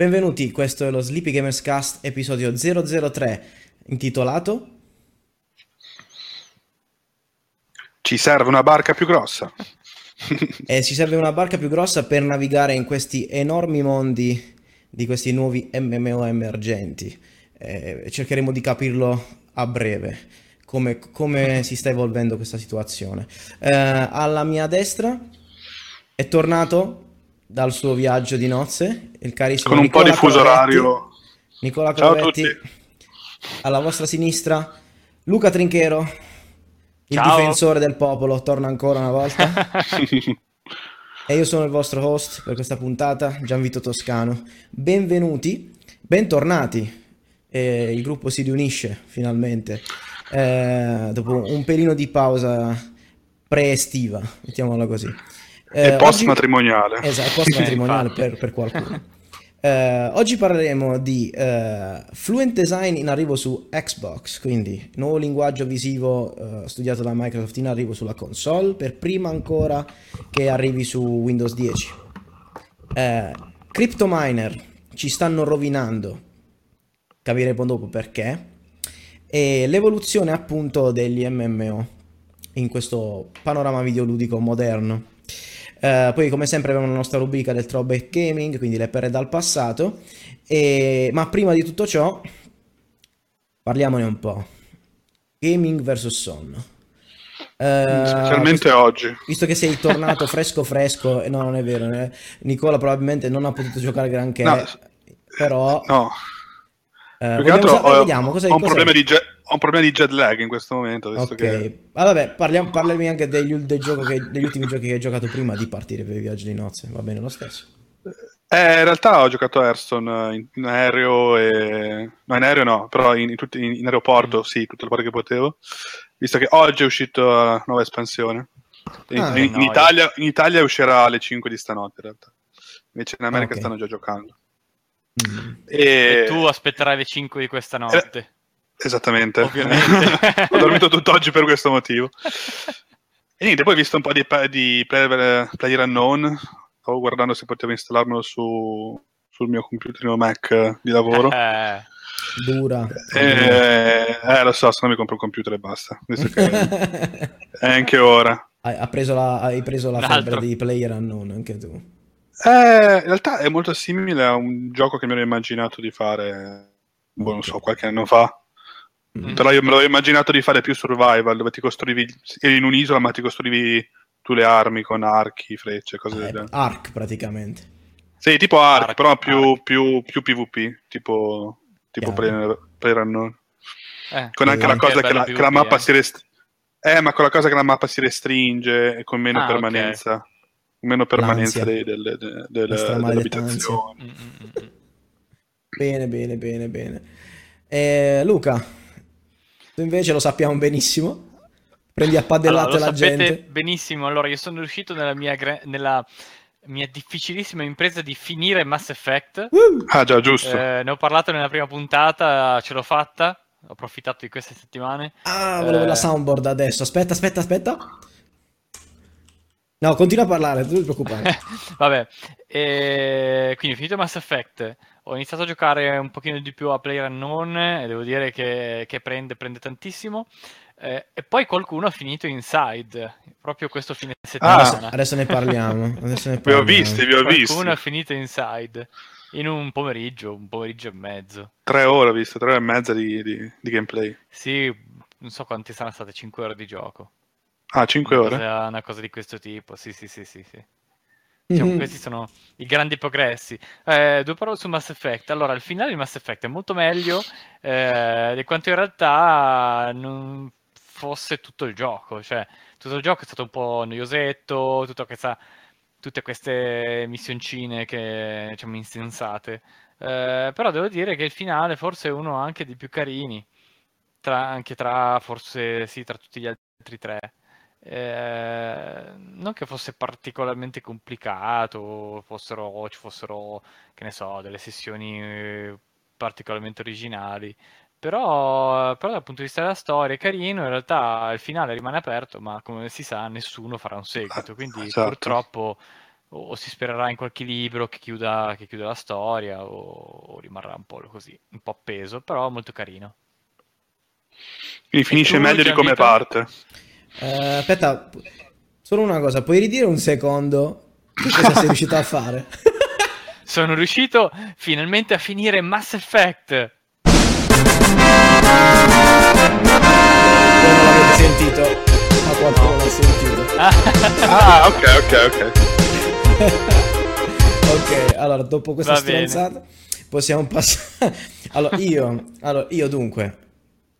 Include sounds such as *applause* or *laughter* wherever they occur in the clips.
Benvenuti, questo è lo Sleepy Gamers Cast episodio 003 intitolato Ci serve una barca più grossa. *laughs* e ci serve una barca più grossa per navigare in questi enormi mondi di questi nuovi MMO emergenti. Eh, cercheremo di capirlo a breve, come, come si sta evolvendo questa situazione. Eh, alla mia destra è tornato dal suo viaggio di nozze il carissimo Con un Nicola po' di fuso orario. Nicola Ciao a Crovetti. tutti. Alla vostra sinistra Luca Trinchero, il Ciao. difensore del popolo, torna ancora una volta. *laughs* E io sono il vostro host per questa puntata, Gianvito Toscano. Benvenuti, bentornati. Eh, il gruppo si riunisce finalmente eh, dopo un pelino di pausa pre-estiva, mettiamola così. Eh, post oggi- matrimoniale. *laughs* Esatto, post matrimoniale *laughs* per, per qualcuno. Eh, oggi parleremo di eh, Fluent Design in arrivo su Xbox, quindi nuovo linguaggio visivo eh, studiato da Microsoft in arrivo sulla console, per prima ancora che arrivi su Windows 10. Eh, crypto miner ci stanno rovinando, capiremo dopo perché, e l'evoluzione appunto degli MMO in questo panorama videoludico moderno. Eh, poi, come sempre, abbiamo la nostra rubrica del Throwback Gaming, quindi le perle dal passato. E- Ma prima di tutto ciò, parliamone un po'. Gaming versus sonno. Eh, Specialmente visto, oggi. visto che sei tornato *laughs* fresco fresco, e no, non è vero, eh, Nicola probabilmente non ha potuto giocare granché, No, però No, eh, più che altro sapere- ho, vediamo cos'è, ho un cos'è- problema di jet, ho un problema di jet lag in questo momento. Ok, che... ah, vabbè, parliamo, parlami anche degli, che- degli ultimi giochi che hai giocato prima di partire per i viaggi di nozze, va bene lo stesso. Eh, in realtà ho giocato a Hearthstone eh, in, in aereo e... No, in aereo no, però in, in in- aeroporto sì, tutte le volte che potevo. Visto che oggi è uscita la nuova espansione. In, Ah, in-. Italia, in Italia uscirà alle 5 di stanotte in realtà. Invece in America Ok. stanno già giocando. Mm. E tu aspetterai le 5 di questa notte. Esattamente. Ovviamente. *laughs* Ho dormito tutt'oggi per questo motivo. E niente, poi ho visto un po' di, di player, player unknown. Stavo guardando se potevo installarlo su, sul mio computerino Mac eh, di lavoro. *laughs* Eh, Dura. Eh, eh, lo so, se no mi compro un computer e basta. Visto che *laughs* è anche ora. hai, ha preso la, hai preso la febbre di player unknown anche tu. Eh, in realtà è molto simile a un gioco che mi ero immaginato di fare, boh, non so, qualche anno fa. Mm. Però io me l'avevo immaginato di fare più survival, dove ti costruivi, eri in un'isola ma ti costruivi tu le armi con archi, frecce, cose del Eh, genere. Ark praticamente. Sì, tipo Ark, Ark, però più, Ark. più, più PvP, tipo, tipo player, PlayerUnknown. eh. Con anche la cosa che la, bello che la PvP, mappa eh. si restringe. Eh, ma con la cosa che la mappa si restringe e con meno Ah, permanenza. Meno permanenza dei- delle, delle, delle. Mm, mm, mm, mm. Bene, bene, bene, bene. Eh, Luca, tu invece lo sappiamo benissimo. Prendi a paddellate Allora, lo la gente. benissimo. Allora, io sono riuscito nella mia, gra- nella mia difficilissima impresa di finire Mass Effect. Uh! Ah, già, giusto. Eh, ne ho parlato nella prima puntata, ce l'ho fatta. Ho approfittato di queste settimane. Ah, volevo Eh. la soundboard adesso. Aspetta, aspetta, aspetta. No, continua a parlare, non ti preoccupare. *laughs* Vabbè, e quindi finito Mass Effect, ho iniziato a giocare un pochino di più a PlayerUnknown e devo dire che, che prende, prende tantissimo. Eh, e poi qualcuno ha finito Inside, proprio questo fine Ah. Adesso, settimana. adesso ne parliamo. *laughs* Adesso ne Vi ho parliamo. visti, vi ho visti. Qualcuno ha finito Inside in un pomeriggio, un pomeriggio e mezzo. Tre ore, ho visto, tre ore e mezza di, di- di gameplay. Sì, non so quanti saranno state, 5 ore di gioco. Ah, cinque Una ore? cosa, una cosa di questo tipo, sì, sì, sì, sì, sì. Diciamo, Mhm. questi sono i grandi progressi. Eh, due parole su Mass Effect. Allora, il finale di Mass Effect è molto meglio eh, di quanto in realtà non fosse tutto il gioco. Cioè, tutto il gioco è stato un po' noiosetto, questa- tutte queste missioncine che diciamo insensate. Eh, però devo dire che il finale forse è uno anche dei più carini, tra- anche tra forse sì, tra tutti gli altri tre. Eh, non che fosse particolarmente complicato, fossero, ci fossero, che ne so, delle sessioni eh, particolarmente originali, però, però dal punto di vista della storia è carino, in realtà il finale rimane aperto, ma come si sa nessuno farà un seguito, quindi Esatto. purtroppo o, o si spererà in qualche libro che chiuda, che chiuda la storia o, o rimarrà un po' così, un po' appeso, però molto carino. Quindi finisce meglio di come parte. Eh, aspetta, solo una cosa, puoi ridire un secondo che cosa sei riuscito a fare? *laughs* Sono riuscito finalmente a finire Mass Effect. Non l'avete sentito, ma qualcuno l'ha sentito. Ah, ok, ok, ok. *laughs* Ok, allora dopo questa Va bene. stronzata possiamo passare. *laughs* allora, io, allora, io dunque,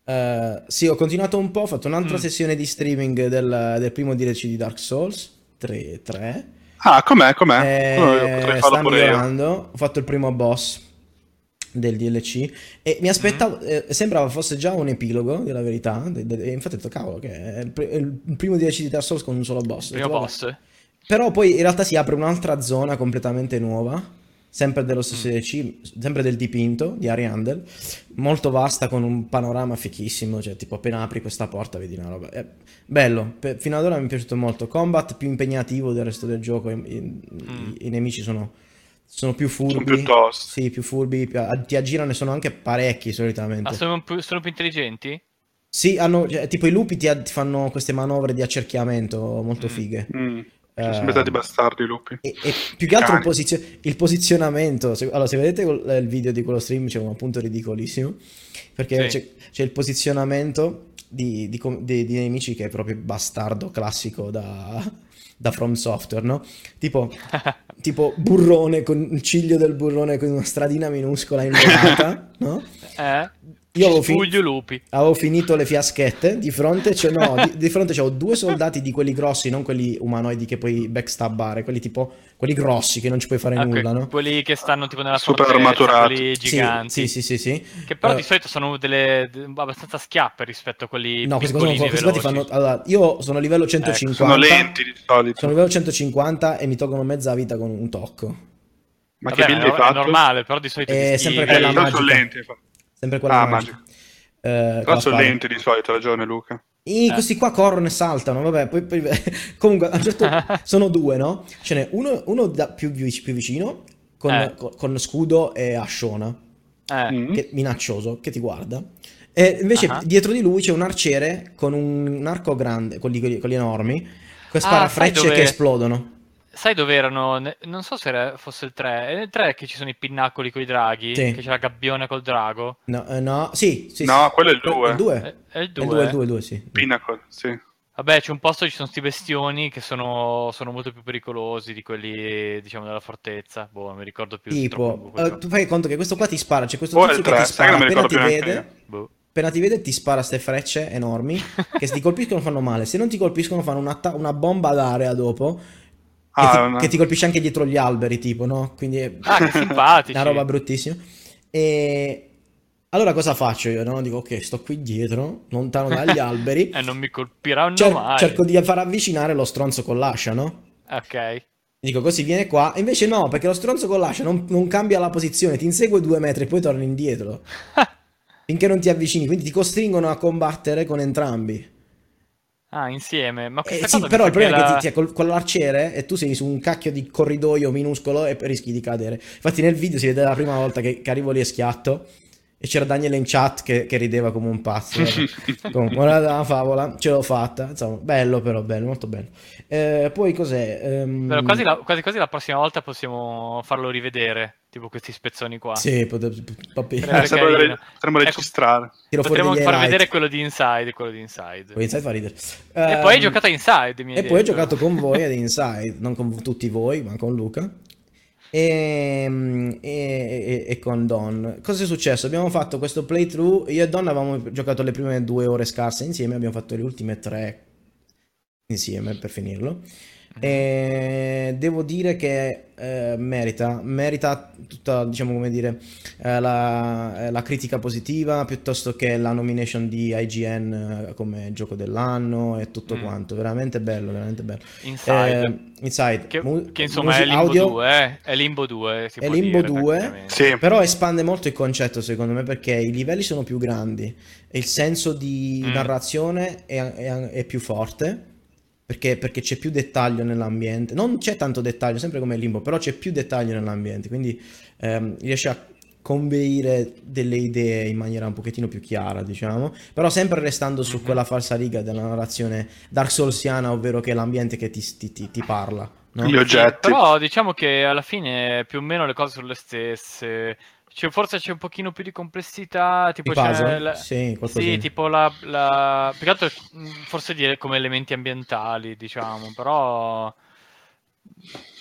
eh, sì, ho continuato un po', ho fatto un'altra Mm. sessione di streaming del, del primo DLC di Dark Souls 3. 3. Ah, com'è, com'è? Eh, Oh, potrei farlo io. migliorando. Ho fatto il primo boss del DLC e mi aspettavo, Mm. eh, sembrava fosse già un epilogo della verità. de- de- infatti ho detto, cavolo, che è il, è il primo DLC di Dark Souls con un solo boss. Detto, boss. Però poi in realtà si apre un'altra zona completamente nuova, sempre dello stesso Mm. DLC, sempre del dipinto di Ariandel, molto vasta con un panorama fichissimo, cioè tipo appena apri questa porta vedi una roba. È bello, pe- fino ad ora mi è piaciuto molto. Combat più impegnativo del resto del gioco, i, i- Mm. i nemici sono, sono più furbi. più tosti. Sì, più furbi, più- ti aggirano e sono anche parecchi solitamente. Ah, sono più, sono più intelligenti? Sì, hanno, cioè, tipo i lupi ti, ti fanno queste manovre di accerchiamento molto Mm. fighe. Mm. Eh, Sono sempre stati bastardi i lupi. E, e più che altro il, posizio- il posizionamento. se- allora, se vedete col- il video di quello stream, c'è un appunto ridicolissimo. Perché Sì. c'è, c'è il posizionamento di, di di- di nemici che è proprio bastardo classico da, da From Software, no? Tipo, *laughs* tipo burrone con il ciglio del burrone con una stradina minuscola involata, *laughs* no? Eh? Io avevo lupi. Avevo finito le fiaschette, di fronte c'è, no, di, di fronte c'avevo due soldati di quelli grossi, non quelli umanoidi che puoi backstabbare, quelli tipo, quelli grossi che non ci puoi fare Ok, nulla, no? Quelli che stanno tipo nella Super fortezza, armaturati. quelli Sì, giganti. Sì, sì, sì, sì. Che però Eh, di solito sono delle de- abbastanza schiappe rispetto a quelli No, questi qua sono- piccolini questi qua ti veloci. fanno... Allora, io sono a livello 150. Sono lenti di solito. Sono a livello 150 e mi tolgono mezza vita con un tocco. Ma Vabbè, che build è, hai è fatto? normale, però di solito È sempre quella Eh, però sono magica. lenti. infatti. Sempre quella Ah, magica. magica. Eh, sono lenti di solito, ragione Luca. E Eh. questi qua corrono e saltano, vabbè, poi, poi- *laughs* comunque a un certo *laughs* sono due, no? Ce n'è uno, uno da- più, più vicino con, Eh. con- con scudo e asciona, Eh, Mm. che, minaccioso, che ti guarda. E invece Ah. dietro di lui c'è un arciere con un, un arco grande, quelli, quelli- quelli enormi, che spara Ah, frecce dove- che esplodono. Sai dove erano? Non so se era- fosse il 3. È nel 3 che ci sono i pinnacoli con i draghi? Sì. Che c'è la gabbione col drago? No, eh, no, sì, sì, No, sì. quello è il Que- due. il due. È, è il È 2. il due, il due, il due, sì. Pinnacle, sì. Vabbè, c'è un posto dove ci sono sti bestioni che sono, sono molto più pericolosi di quelli, diciamo, della fortezza. Boh, non mi ricordo più. Tipo, eh, gioco. tu fai conto che questo qua ti spara, c'è questo Oh, tizio che ti spara appena ti vede. Boh. Appena ti vede ti spara ste frecce enormi *laughs* che se ti colpiscono fanno male, se non ti colpiscono fanno una, ta- una bomba d'area dopo che, Ah, ti, una- che ti colpisce anche dietro gli alberi tipo, no? Quindi è Ah, che simpatici. *laughs* una roba bruttissima. E allora cosa faccio io? No? Dico ok, sto qui dietro, lontano dagli *laughs* alberi, E non mi colpiranno cer- mai. cerco di far avvicinare lo stronzo con l'ascia, no? Ok. Dico così viene qua, invece no, perché lo stronzo con l'ascia non, non cambia la posizione, ti insegue due metri e poi torna indietro. *laughs* Finché non ti avvicini, quindi ti costringono a combattere con entrambi. Ah, insieme. Ma Eh, sì, però il problema è che la- ti, ti- col- con l'arciere e tu sei su un cacchio di corridoio minuscolo e rischi di cadere. Infatti nel video si vede la prima volta che, che arrivo lì e schiatto e c'era Daniele in chat che, che rideva come un pazzo. *laughs* Comunque, la favola, ce l'ho fatta. Insomma, bello però, bello, molto bello. Eh, poi cos'è? Ehm, Però quasi, la, quasi quasi la prossima volta possiamo farlo rivedere, tipo questi spezzoni qua. Sì, Eh, potremmo Ecco. registrare. fuori Potremmo far highlight. vedere quello di Inside, quello di Inside. Poi Inside fa ridere. E Ehm, poi hai giocato a Inside, E poi ho giocato con voi ad Inside, non con tutti voi, ma con Luca. E, e- e- e con Don. Cosa è successo? Abbiamo fatto questo playthrough. Io e Don avevamo giocato le prime due ore scarse insieme, abbiamo fatto le ultime tre insieme per finirlo. E devo dire che eh, merita, merita tutta, diciamo come dire, eh, la, eh, la critica positiva piuttosto che la nomination di IGN eh, come gioco dell'anno e tutto Mm. quanto. Veramente bello, veramente bello. Inside. Eh, Inside, che, mu- che insomma musi- è Limbo audio, 2, eh? È Limbo 2, si È può Limbo dire, 2, praticamente. Sì. però espande molto il concetto secondo me perché i livelli sono più grandi e il senso di Mm. narrazione è, è- è più forte perché, perché c'è più dettaglio nell'ambiente. Non c'è tanto dettaglio, sempre come Limbo, però c'è più dettaglio nell'ambiente, quindi ehm, riesce a conveire delle idee in maniera un pochettino più chiara, diciamo, però sempre restando su quella falsa riga della narrazione Dark Soulsiana, ovvero che è l'ambiente che ti, ti, ti, ti parla. No? Gli oggetti. Però diciamo che alla fine più o meno le cose sono le stesse. Cioè, forse c'è un pochino più di complessità, tipo c'è la- Sì, sì, tipo la, la... più che altro, mh, forse dire come elementi ambientali, diciamo, però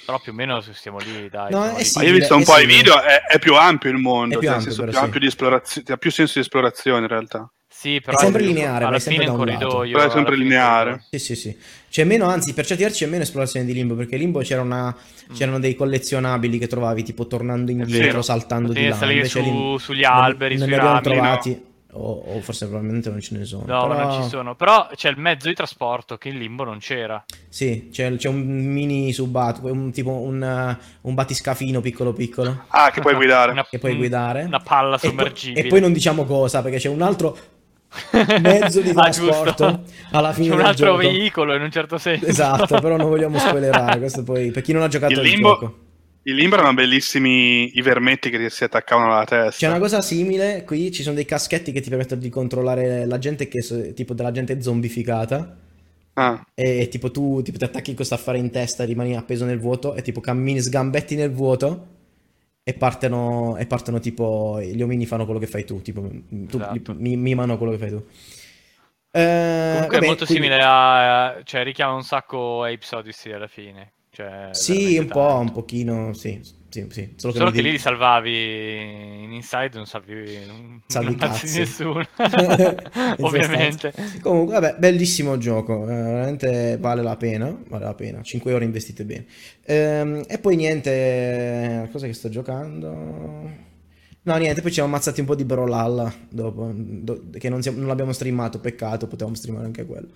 però più o meno stiamo lì, dai. No, siamo eh lì. sì, Ma io ho visto un po' i video, è, è più ampio il mondo, È più cioè, ampio, senso, più sì. ampio di esplorazione, ha più senso di esplorazione in realtà. Sì, però È sempre alla lineare, fine vai sempre è un da un lato. corridoio. Però è sempre alla fine lineare. Sì, sì, sì. C'è meno, anzi, per certi versi c'è meno esplorazione di Limbo, perché Limbo c'era una, c'erano dei collezionabili che trovavi tipo tornando indietro, saltando di Potevi là. salire Invece su- Lim- sugli non- alberi, non sui ne abbiamo rami, trovati, o, o forse probabilmente non ce ne sono. No, però... non ci sono. Però c'è il mezzo di trasporto che in limbo non c'era. Sì, c'è, c'è un mini subato, un, tipo un, uh, un battiscafino piccolo piccolo Ah, che puoi *laughs* guidare. Una- che puoi guidare. Una palla E poi- sommergibile. E poi, non diciamo cosa, perché c'è un altro mezzo di *laughs* Ah, trasporto giusto. alla fine C'è un altro gioco. veicolo in un certo senso. Esatto, però non vogliamo *laughs* spoilerare. Questo poi, per chi non ha giocato Il limbo, gioco. il limbo erano bellissimi i vermetti che ti si attaccavano alla testa. C'è una cosa simile, qui ci sono dei caschetti che ti permettono di controllare la gente che è tipo della gente zombificata Ah, e tipo tu tipo, ti attacchi questo affare in testa e rimani appeso nel vuoto e tipo cammini sgambetti nel vuoto e partono, e partono tipo gli omini fanno quello che fai tu, tipo tu Esatto. mi- mimano quello che fai tu. Eh, Comunque vabbè, è molto quindi- simile a... Cioè richiama un sacco Apes Odyssey alla fine. Cioè, Sì, un po', tanto. un pochino, sì, sì, sì. Solo che, Solo che lì li salvavi in inside, non salvi, non Salvi non nessuno. *laughs* Ovviamente. Comunque, vabbè, bellissimo gioco, eh, veramente vale la pena, vale la pena, 5 ore investite bene. Ehm, e poi niente, cosa che sto giocando? No, niente, poi ci siamo ammazzati un po' di Brawlhalla dopo, do- che non, siamo- non l'abbiamo streamato, peccato, potevamo streamare anche quello.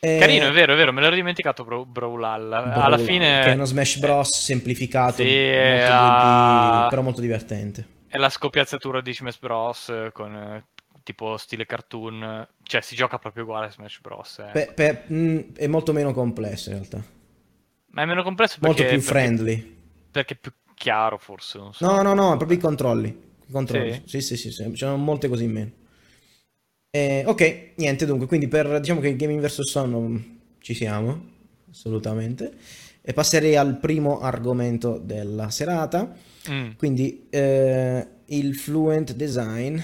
Eh, Carino, è vero, è vero, me l'ero dimenticato Bro- Brawlhalla. Alla Brawlhalla, fine Che è uno Smash Bros semplificato, Sì, molto ah. 2D, però molto divertente. è la scoppiazzatura di Smash Bros. eh, con eh, tipo stile cartoon. Cioè, si gioca proprio uguale a Smash Bros. eh. Pe- pe- mh, è molto meno complesso in realtà, Ma è meno complesso molto perché, più perché, friendly. perché è più chiaro, forse. So. No, no, no, proprio i controlli. I controlli. Sì? Sì, sì, sì, sì, c'erano molte cose in meno. Eh, ok, niente, dunque, quindi per diciamo che Gaming vs Son ci siamo, assolutamente. E passerei al primo argomento della serata, Mm, quindi eh, il fluent design.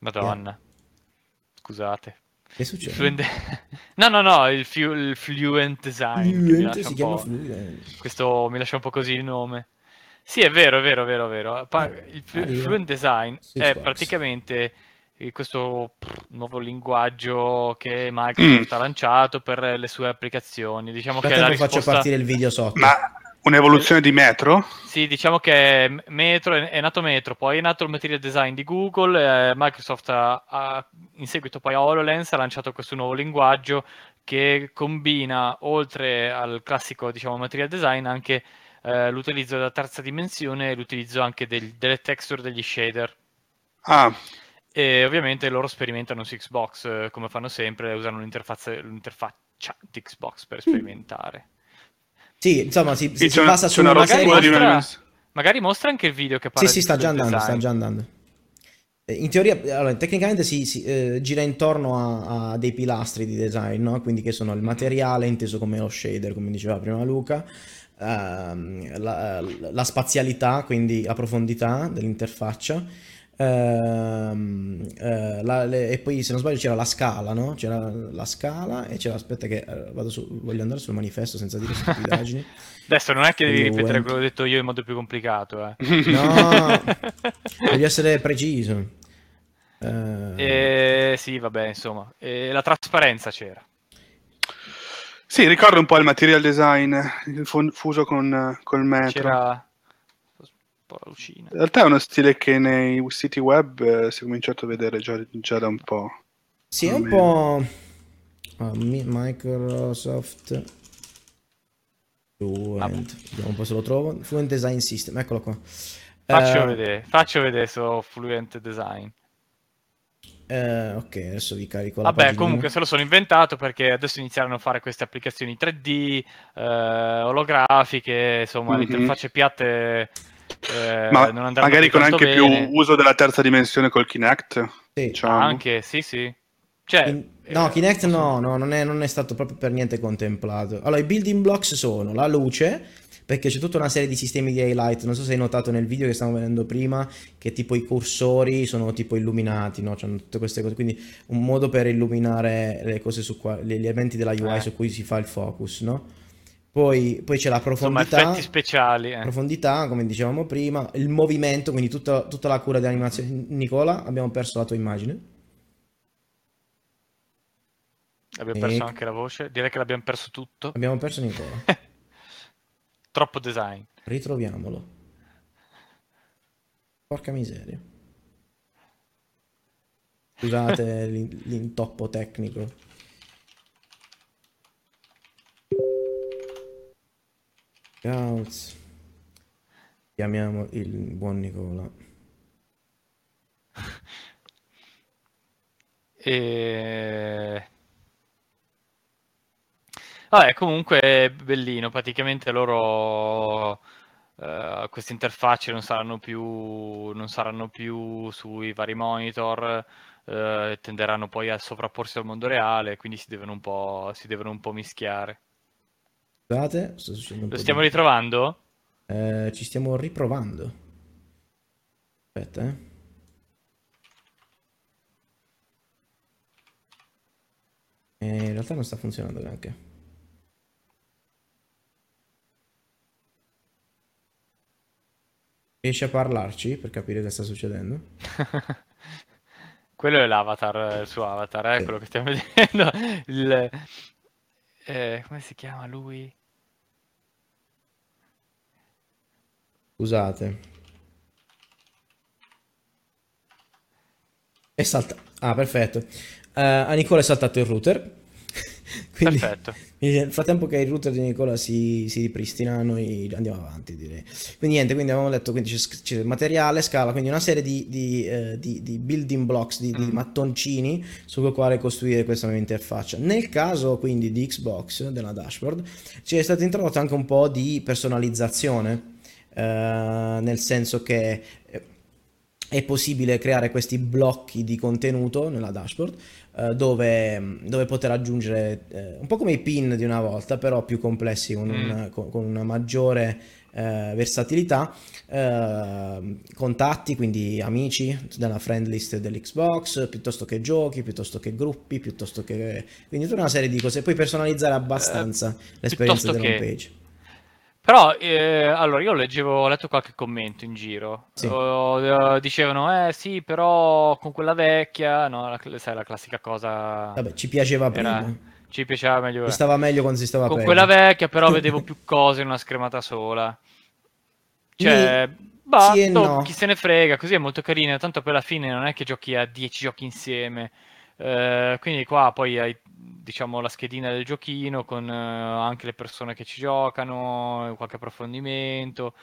Madonna. Scusate. Che succede? Fluent- *laughs* No, no, no, il, fiu- il Fluent Design. Fluent si chiama fluent. Questo mi lascia un po' così il nome. Sì, è vero, è vero, è vero, è vero. Pa- Il flu- Arriva. Fluent Design Sì, è praticamente eh, questo pff, nuovo linguaggio che Microsoft Mm. ha lanciato per le sue applicazioni. Diciamo che è la Frattempo faccio risposta... partire il video sotto. ma un'evoluzione di Metro? Sì, diciamo che Metro è, è nato Metro, poi è nato il material design di Google, eh, Microsoft ha, ha- in seguito poi a HoloLens ha lanciato questo nuovo linguaggio che combina, oltre al classico diciamo, material design, anche eh, l'utilizzo della terza dimensione e l'utilizzo anche del- delle texture degli shader. Ah, E ovviamente loro sperimentano su Xbox, eh, come fanno sempre, usano l'interfaccia, l'interfaccia di Xbox per sperimentare. Sì, insomma, si, sì, si una, basa su una una serie... di una... Magari mostra anche il video che Sì, parla sì, di sta già andando, sta design. già andando. Eh, In teoria, allora, tecnicamente si, si, eh, gira intorno a, a dei pilastri di design, no? Quindi che sono il materiale, inteso come lo shader, come diceva prima Luca, ehm, la, la spazialità, quindi la profondità dell'interfaccia, ehm, eh, la- le- e poi se non sbaglio c'era la scala, no? C'era la scala e c'era, aspetta che eh, vado su, voglio andare sul manifesto senza dire stupidaggini. *laughs* Adesso non è che devi Fluent. ripetere quello che ho detto io in modo più complicato, eh. No, *laughs* voglio essere preciso. Eh, E sì, vabbè, insomma, E la trasparenza c'era. Sì, ricorda un po' il material design fu- fuso con, col Metro. C'era po' la lucina. In realtà è uno stile che nei siti web eh, si è cominciato a vedere già, già da un po'. Sì, è un po'... ah, Mi- Microsoft Fluent. Vediamo un po' se lo trovo. Fluent Design System, eccolo qua. Faccio Eh, vedere, faccio vedere su Fluent Design. Eh, ok, adesso vi carico la Vabbè, paginina. comunque se lo sono inventato perché adesso inizieranno a fare queste applicazioni 3D, eh, olografiche, insomma, Mhm. le interfacce piatte eh, Ma magari con anche bene. più uso della terza dimensione col Kinect. Sì. diciamo. Anche, sì, sì. Cioè, In- no, eh, Kinect no, no, non è, non è stato proprio per niente contemplato. Allora, i building blocks sono la luce, perché c'è tutta una serie di sistemi di highlight. Non so se hai notato nel video che stiamo vedendo prima, che tipo i cursori sono tipo illuminati, no? C'hanno tutte queste cose. Quindi un modo per illuminare le cose su qua, gli elementi della UI Eh. su cui si fa il focus, no? Poi, poi c'è la Insomma, profondità. effetti speciali. eh. Profondità, come dicevamo prima, il movimento, quindi tutta, tutta la cura dell'animazione. Nicola, abbiamo perso la tua immagine. Abbiamo perso Ecco. anche la voce. Direi che l'abbiamo perso tutto. Abbiamo perso Nicola. *laughs* Troppo design. Ritroviamolo. Porca miseria. Scusate *laughs* l'in- l'intoppo tecnico. Gauss. Chiamiamo il buon Nicola. *laughs* E... Vabbè, comunque è bellino, praticamente loro eh, queste interfacce non saranno più, non saranno più sui vari monitor, eh, tenderanno poi a sovrapporsi al mondo reale, quindi si devono un po', si devono un po' mischiare. Scusate, sta succedendo Lo stiamo di- ritrovando? Eh, ci stiamo riprovando. Aspetta, eh. Eh, in realtà non sta funzionando neanche. Riesci a parlarci per capire che sta succedendo? *laughs* Quello è l'avatar, il suo avatar, è Sì. quello che stiamo *laughs* vedendo. Il, eh, come si chiama lui? Scusate. È saltato. Ah, perfetto. Eh, a Nicola è saltato il router. *laughs* Quindi, Perfetto. quindi nel frattempo che il router di Nicola si, si ripristina, noi andiamo avanti, direi. Quindi niente, quindi avevamo detto, quindi c'è, c'è materiale, scala, quindi una serie di, di, eh, di- di building blocks, di, Mm. mattoncini su quale costruire questa nuova interfaccia. Nel caso quindi di Xbox, della dashboard, ci è stato introdotto anche un po' di personalizzazione, nel senso che eh, è possibile creare questi blocchi di contenuto nella dashboard eh, dove, dove poter aggiungere eh, un po' come i pin di una volta, però più complessi con, un- con- con una maggiore eh, versatilità. eh, contatti, quindi amici della friend list dell'Xbox, piuttosto che giochi, piuttosto che gruppi, piuttosto che quindi tutta una serie di cose. Puoi personalizzare abbastanza l'esperienza piuttosto che- page. Però, eh, allora, io leggevo, ho letto qualche commento in giro. Sì. Oh, eh, dicevano, eh sì, però con quella vecchia, no, la, sai, la classica cosa Vabbè, ci piaceva era, prima. ci piaceva meglio. Mi stava meglio quando si stava Con peggio. quella vecchia, però *laughs* vedevo più cose in una schermata sola. Cioè, bah, sì e no, chi se ne frega, così è molto carino, tanto poi alla fine non è che giochi a 10 giochi insieme. Eh, quindi qua poi hai, diciamo, la schedina del giochino con eh, anche le persone che ci giocano, qualche approfondimento.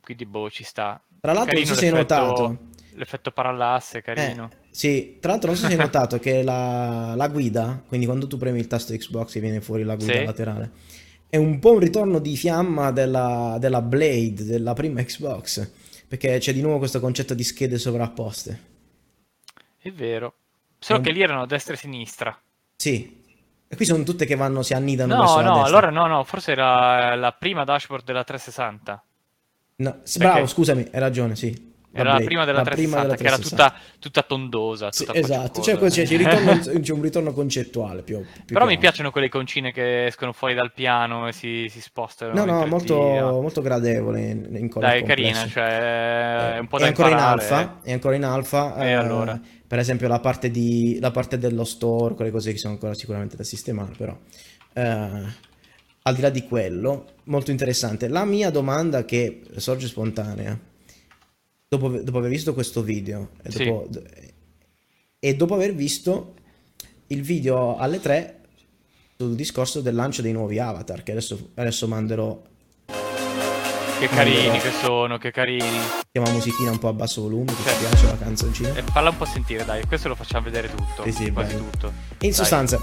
Quindi, boh, ci sta. Tra l'altro, non so se hai notato. L'effetto parallasse, carino. Eh, sì, tra l'altro non so se hai notato che la, la guida, quindi quando tu premi il tasto Xbox e viene fuori la guida Sì. laterale, è un po' un ritorno di fiamma della, della Blade, della prima Xbox, perché c'è di nuovo questo concetto di schede sovrapposte. È vero. Solo che lì erano a destra e sinistra. Sì, e qui sono tutte che vanno, si annidano No, la no, allora no, no, forse era la prima dashboard della 360. No, sì, Perché- bravo, scusami, hai ragione, sì. Era la Blade, prima della la prima 360, della che era 360. tutta, tutta tondosa. Sì, Tutta esatto, pacciuccosa. cioè, così c'è, *laughs* ritorno- c'è un ritorno concettuale più, più Però che mi piacciono quelle concine che escono fuori dal piano e si, si spostano. No, no, 3D, molto, molto gradevole in, in Dai, complesso. carina, cioè è un po' è da ancora in imparare. alfa, è ancora in alfa. E eh, allora? Per esempio la parte, di, la parte dello store, quelle cose che sono ancora sicuramente da sistemare, però eh, al di là di quello, molto interessante. La mia domanda che sorge spontanea, dopo, dopo aver visto questo video e Sì. dopo, e dopo aver visto il video alle 3 sul discorso del lancio dei nuovi avatar, che adesso, adesso manderò Che carini che sono, che carini. Chiama musichina un po' a basso volume, che Certo. ci piace la canzoncina. E falla un po' sentire, dai, questo lo facciamo vedere tutto. Sì, sì, quasi bello. tutto. In Dai. sostanza,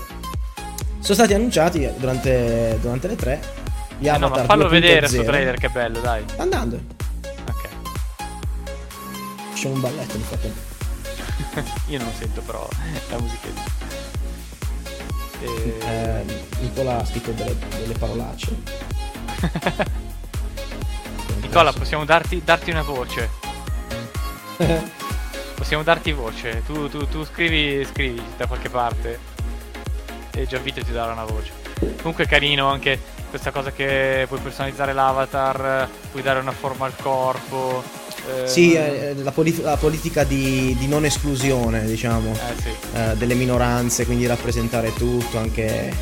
sono stati annunciati durante, durante le tre gli Eh no, ma fallo 2.0. vedere sto trailer che bello, dai. Sta andando. Ok. C'è un balletto nel frattempo. *laughs* Io non sento però la musica. E... Eh, Nicola ha scritto delle, delle parolacce. *laughs* Nicola, possiamo darti, darti una voce. *laughs* Possiamo darti voce. Tu, tu, tu scrivi, scrivi da qualche parte. E Gianvito ti darà una voce. Comunque è carino anche questa cosa che puoi personalizzare l'avatar, puoi dare una forma al corpo. eh, Sì, eh, la, polit- la politica di, di non esclusione, diciamo, Eh sì. eh, delle minoranze, quindi rappresentare tutto, anche,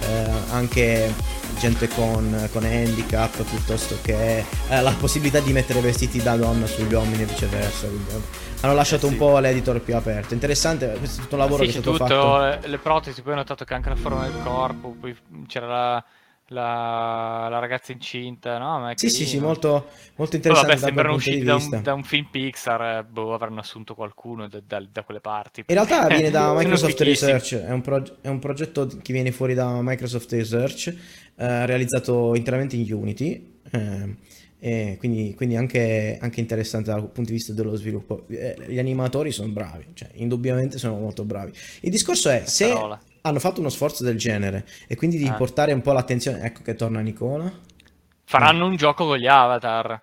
eh, anche gente con, con handicap, piuttosto che eh, la possibilità di mettere vestiti da donna sugli uomini e viceversa. quindi, eh, hanno lasciato Eh sì. un po' l'editor più aperto. Interessante, questo è tutto un lavoro Sì, che è c'è stato tutto, fatto. le protesi, poi ho notato che anche la forma del corpo, poi c'era la, la, la ragazza incinta, no? Ma Sì, sì, sì, molto, molto interessante vabbè, sembrano usciti da da un film Pixar, eh, boh, avranno assunto qualcuno da, da- da quelle parti. In realtà viene da Microsoft. Research, è un, prog- è un progetto che viene fuori da Microsoft Research, eh, realizzato interamente in Unity, eh, e quindi, quindi anche, anche interessante dal punto di vista dello sviluppo. Eh, gli animatori sono bravi, cioè indubbiamente sono molto bravi. Il discorso è, se. Hanno fatto uno sforzo del genere e quindi di Ah. portare un po' l'attenzione, ecco che torna Nicola. Faranno un gioco con gli avatar.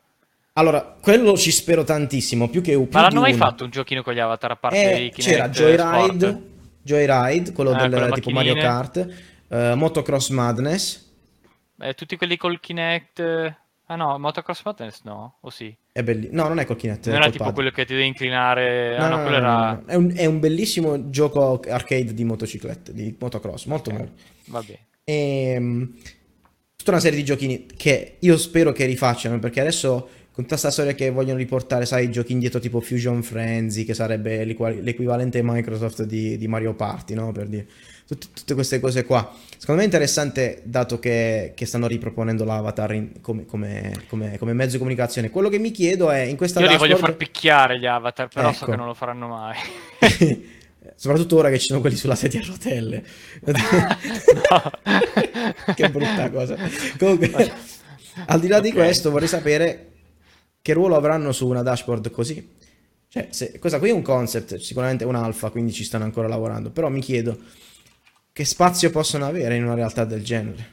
Allora, quello ci spero tantissimo, più che più Ma l'hanno mai uno. fatto un giochino con gli avatar a parte Eh, c'era Joyride? Joyride, quello Ah, del tipo Mario. Kart, eh, Motocross Madness, Eh, tutti quelli col Kinect. Ah no, Motocross Madness no, o sì? è bellissimo. No, non è col Kinect, Non era tipo pad. quello che ti devi inclinare. No, ah no, no, quello no, era. È, un, è un bellissimo gioco arcade di motociclette, di motocross, molto Ok, bello. Va bene. E, tutta una serie di giochini che io spero che rifacciano, perché adesso con tutta questa storia che vogliono riportare, sai, giochi indietro tipo Fusion Frenzy, che sarebbe l'equivalente Microsoft di, di Mario Party, no? Per dire. Tut- tutte queste cose qua. Secondo me è interessante, dato che, che stanno riproponendo l'avatar in- come, come- come- come mezzo di comunicazione. Quello che mi chiedo è, in questa Io li voglio dashboard- far picchiare gli avatar, però so Ecco. che non lo faranno mai. *laughs* Soprattutto ora che ci sono quelli sulla sedia a rotelle. *laughs* *laughs* che brutta cosa. Comunque, al di là di Ok. questo, vorrei sapere che ruolo avranno su una dashboard così. Cioè, se, questa qui è un concept, sicuramente è un alfa, quindi ci stanno ancora lavorando. Però mi chiedo che spazio possono avere in una realtà del genere.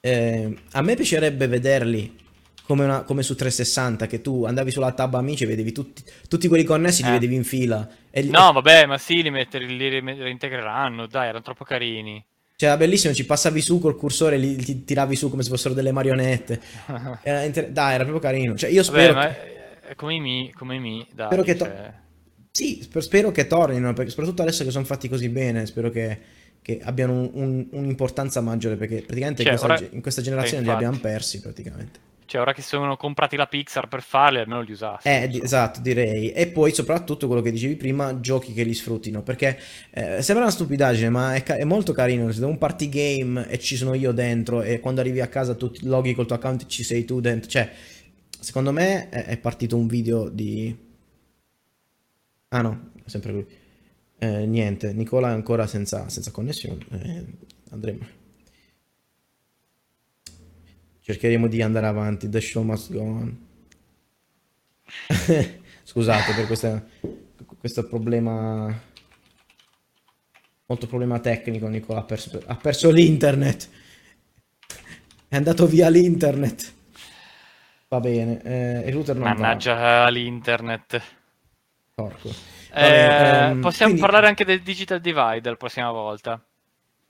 Eh, a me piacerebbe vederli come, una- come su 360, che tu andavi sulla tab amici e vedevi tutti, tutti quelli connessi, li Eh. vedevi in fila. Li- No, vabbè, ma sì, li, metter- li reintegreranno, dai, erano troppo carini. Cioè, era bellissimo, ci passavi su col cursore, li, ti tiravi su come se fossero delle marionette. *laughs* Era inter- Dai, era proprio carino. Cioè, io Vabbè, spero, ma che- è come i Mi, come i Mi, dai, Spero che to- cioè, sì, sper- spero che tornino, perché soprattutto adesso che sono fatti così bene, spero che, che abbiano un- un- un'importanza maggiore, perché praticamente Cioè, in, questa, ora- in questa generazione li infatti. abbiamo persi praticamente. cioè, ora che sono comprati la Pixar per farli, almeno li usassi. Eh, di- esatto, direi. E poi soprattutto quello che dicevi prima, giochi che li sfruttino, perché eh, sembra una stupidaggine, ma è, ca- è molto carino. Se è un party game e ci sono io dentro e quando arrivi a casa tu loghi col tuo account e ci sei tu dentro, cioè, secondo me è, è partito un video di... Ah no, sempre lui. Eh, niente, Nicola è ancora senza, senza connessione. Eh, andremo. Cercheremo di andare avanti. The show must go on. *laughs* Scusate per questa- questo problema. Molto problema tecnico. Nicola ha perso, ha perso l'internet. È andato via l'internet. Va bene. eh, il router non va. Mannaggia l'internet. Porco. Eh, ehm, possiamo quindi- parlare anche del digital divide la prossima volta.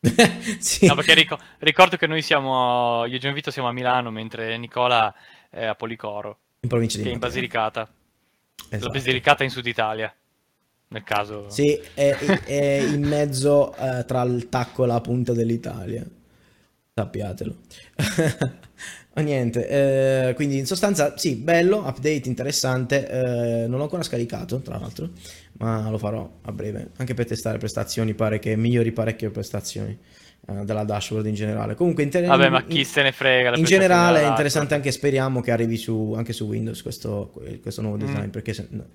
*laughs* sì. No, perché rico- ricordo che noi siamo, io e Gianvito siamo a Milano, mentre Nicola è a Policoro, In provincia di che è in. Basilicata. La Esatto. Basilicata è in Sud Italia, nel caso... Sì, è, è in mezzo eh, tra il tacco e la punta dell'Italia. Sappiatelo. *laughs* Ma niente, eh, quindi in sostanza sì, bello, update interessante. eh, non l'ho ancora scaricato, tra l'altro, ma lo farò a breve. Anche per testare prestazioni, pare che migliori parecchie prestazioni. uh, della dashboard in generale. Comunque, inter- Vabbè, ma chi se ne frega? In generale è interessante anche, speriamo che arrivi su, anche su Windows questo, questo nuovo mm. design, mm. perché se, no,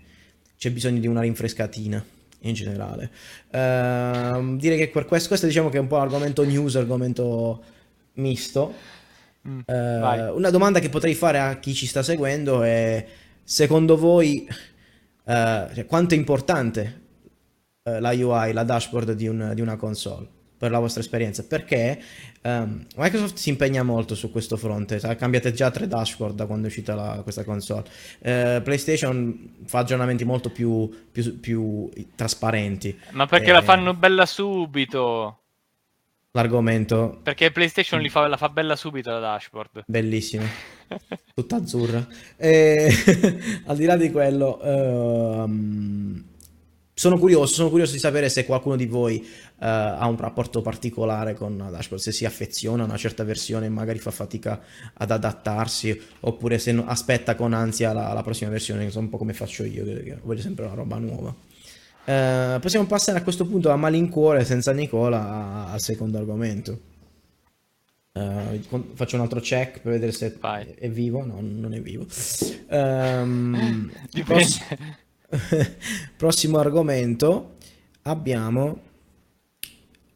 c'è bisogno di una rinfrescatina in generale. Uh, direi che per questo, questo diciamo che è un po' l'argomento news, argomento misto. Mm, uh, una domanda che potrei fare a chi ci sta seguendo è: secondo voi, uh, quanto è importante uh, la UI, la dashboard di, un, di, una console? Per la vostra esperienza, perché um, Microsoft si impegna molto su questo fronte. Cambiate già tre dashboard da quando è uscita la, questa console. PlayStation fa aggiornamenti molto più, più, più trasparenti. Ma perché la fanno bella subito? L'argomento. Perché PlayStation fa, la fa bella subito la dashboard. Bellissima. *laughs* Tutta azzurra. E, *laughs* al di là di quello, uh, sono curioso, sono curioso di sapere se qualcuno di voi uh, ha un rapporto particolare con la dashboard, se si affeziona a una certa versione e magari fa fatica ad adattarsi, oppure se no, aspetta con ansia la, la prossima versione, insomma un po' come faccio io, che voglio sempre una roba nuova. Eh, possiamo passare a questo punto a malincuore senza Nicola al secondo argomento. Uh, faccio un altro check per vedere se Vai. è vivo. No, non è vivo. *laughs* Um, pross- *laughs* prossimo argomento abbiamo.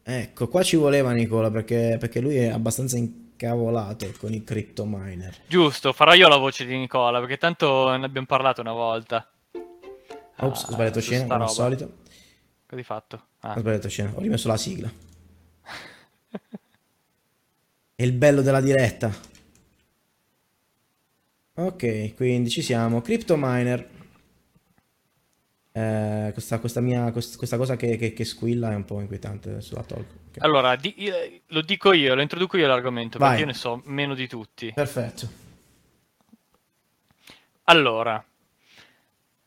Ecco, qua ci voleva Nicola perché, perché lui è abbastanza incavolato con i crypto miner. Giusto, farò io la voce di Nicola perché tanto ne abbiamo parlato una volta. Ops, ho sbagliato scena, come al solito. Cosa hai fatto? Ah. Ho sbagliato scena, ho rimesso la sigla. *laughs* È il bello della diretta. Ok, quindi ci siamo. Crypto miner. Eh, questa, questa, mia, questa, cosa che, che, che, squilla è un po' inquietante sulla talk. Okay. Allora, di, lo dico io, lo introduco io l'argomento Vai. perché io ne so meno di tutti. Perfetto. Allora,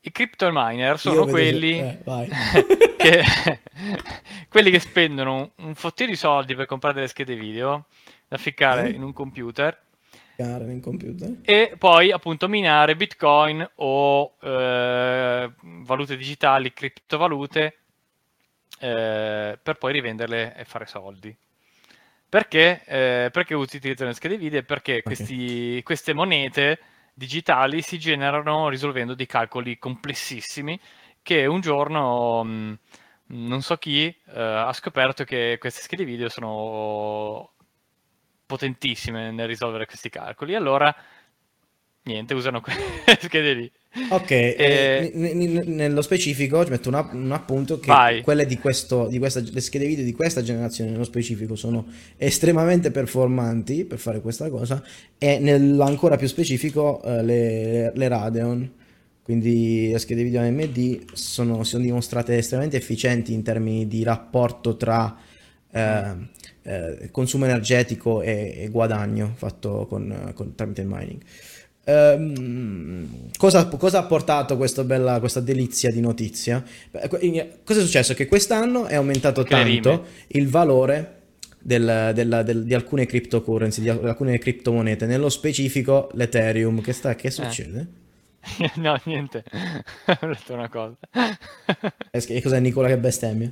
i crypto miner sono quelli, eh, *laughs* che, *laughs* quelli che spendono un fottio di soldi per comprare delle schede video da ficcare eh? in un computer. E poi appunto minare bitcoin o eh, valute digitali, criptovalute eh, per poi rivenderle e fare soldi. Perché? Eh, perché utilizzano le schede video? Perché okay. questi, queste monete digitali si generano risolvendo dei calcoli complessissimi che un giorno mh, non so chi eh, ha scoperto che queste schede video sono potentissime nel risolvere questi calcoli. Allora, niente, usano quelle *laughs* schede lì. Ok, e... eh, n- n- nello specifico ci metto un, app- un appunto che Vai. quelle di questo, di questa, le schede video di questa generazione nello specifico sono estremamente performanti per fare questa cosa e nell'ancora più specifico uh, le, le, Radeon, quindi le schede video AMD sono, sono dimostrate estremamente efficienti in termini di rapporto tra eh, eh, consumo energetico e, e, guadagno fatto con, con, tramite il mining. Um, cosa, cosa, ha portato questa bella questa delizia di notizia? Cosa è successo? Che quest'anno è aumentato tanto il valore del, del, del, di alcune cryptocurrency, di alcune criptomonete, nello specifico l'Ethereum. Che, sta, che eh. succede? Eh. *laughs* no, niente, *laughs* ho detto una cosa. e cos'è Nicola che bestemmia?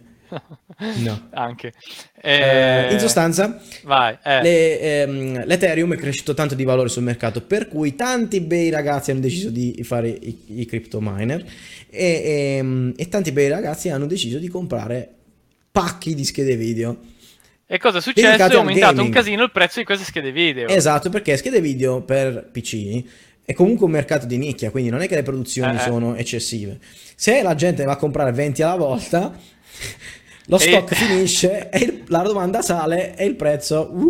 No. *laughs* Anche. Eh... in sostanza, Vai, eh. le, ehm, l'Ethereum è cresciuto tanto di valore sul mercato, per cui tanti bei ragazzi hanno deciso di fare i, i crypto miner e, e, ehm, e tanti bei ragazzi hanno deciso di comprare pacchi di schede video. E cosa è successo? È aumentato un casino il prezzo di queste schede video. Esatto, perché schede video per PC è comunque un mercato di nicchia, quindi non è che le produzioni eh, eh. sono eccessive. Se la gente va a comprare 20 alla volta, lo stock e... finisce e il, la domanda sale e il prezzo... Uh...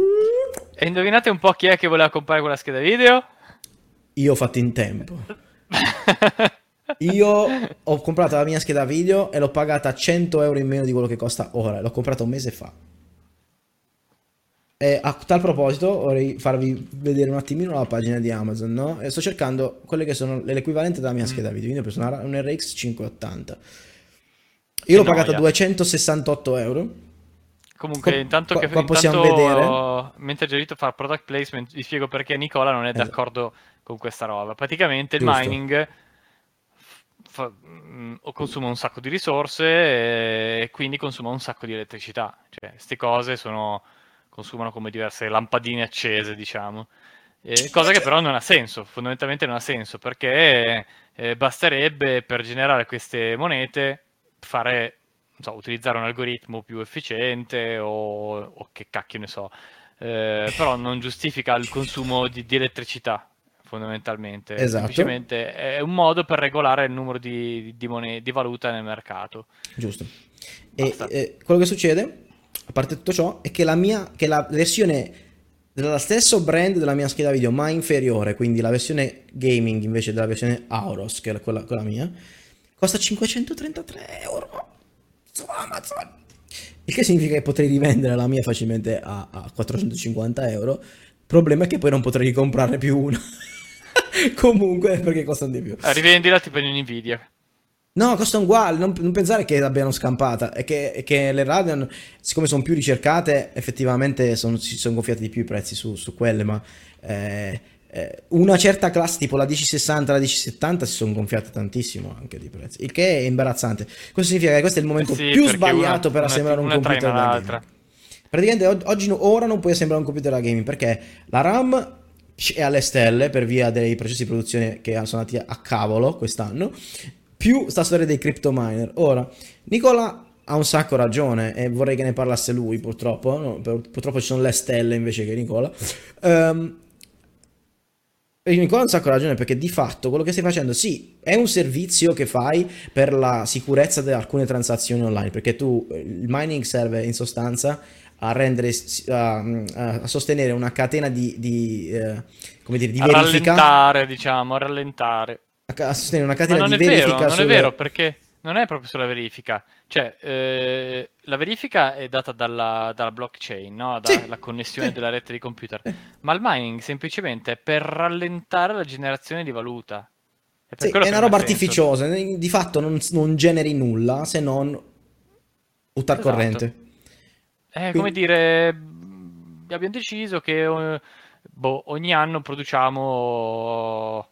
E indovinate un po' chi è che voleva comprare quella scheda video? Io ho fatto in tempo. Io ho comprato la mia scheda video e l'ho pagata 100 euro in meno di quello che costa ora. L'ho comprata un mese fa. E a tal proposito vorrei farvi vedere un attimino la pagina di Amazon, no? E sto cercando quelle che sono l'equivalente della mia scheda video. Quindi ho preso una, un RX 580 io l'ho pagata 268 euro. Comunque, Com- intanto che qua possiamo intanto, vedere. Mentre Gerito fa product placement, vi spiego perché Nicola non è esatto. d'accordo con questa roba. Praticamente il Giusto. mining fa, mh, consuma un sacco di risorse e quindi consuma un sacco di elettricità. Cioè, queste cose sono consumano come diverse lampadine accese, diciamo. Eh, cosa che però non ha senso, fondamentalmente non ha senso, perché eh, basterebbe per generare queste monete fare, so, utilizzare un algoritmo più efficiente o, o che cacchio ne so, eh, però non giustifica il consumo di, di elettricità fondamentalmente. Esatto. Semplicemente è un modo per regolare il numero di, di, monete, di valuta nel mercato. Giusto. E eh, quello che succede, a parte tutto ciò, è che la mia, che la versione dello stesso brand della mia scheda video, ma inferiore, quindi la versione gaming invece della versione Auros, che è quella, quella mia, costa 533 euro su Amazon. Il che significa che potrei rivendere la mia facilmente a, a 450 euro. Il problema è che poi non potrei ricomprarne più una. *laughs* Comunque, perché costano di più. Eh, rivendila tipo in Nvidia. No, costano uguali, non, non, pensare che l'abbiano scampata, è che, è che, le Radeon, siccome sono più ricercate, effettivamente son, si sono gonfiati di più i prezzi su, su quelle, ma eh, una certa classe, tipo la 1060, la 1070, si sono gonfiate tantissimo anche di prezzi, il che è imbarazzante. Questo significa che questo è il momento sì, più sbagliato una, per assemblare un computer da gaming. Praticamente oggi, ora non puoi assemblare un computer da gaming perché la RAM è alle stelle per via dei processi di produzione che sono andati a cavolo quest'anno, più sta storia dei crypto miner. Ora, Nicola ha un sacco ragione e vorrei che ne parlasse lui purtroppo, no, purtroppo ci sono le stelle invece che Nicola. Um, Nicola ha un sacco ragione perché di fatto quello che stai facendo, sì, è un servizio che fai per la sicurezza di alcune transazioni online, perché tu, il mining serve in sostanza a, rendere, a, a sostenere una catena di, di, eh, come dire, di a verifica. A rallentare, diciamo, a rallentare. A, sostenere una catena di verifica. Vero, sulle... Non è vero, perché non è proprio sulla verifica. Cioè, eh, la verifica è data dalla, dalla blockchain, no? dalla sì, connessione sì. della rete di computer. Ma il mining semplicemente è per rallentare la generazione di valuta. È, sì, è una roba artificiosa, di fatto non, non, generi nulla se non buttare esatto. corrente. È come dire, abbiamo deciso che eh, boh, ogni anno produciamo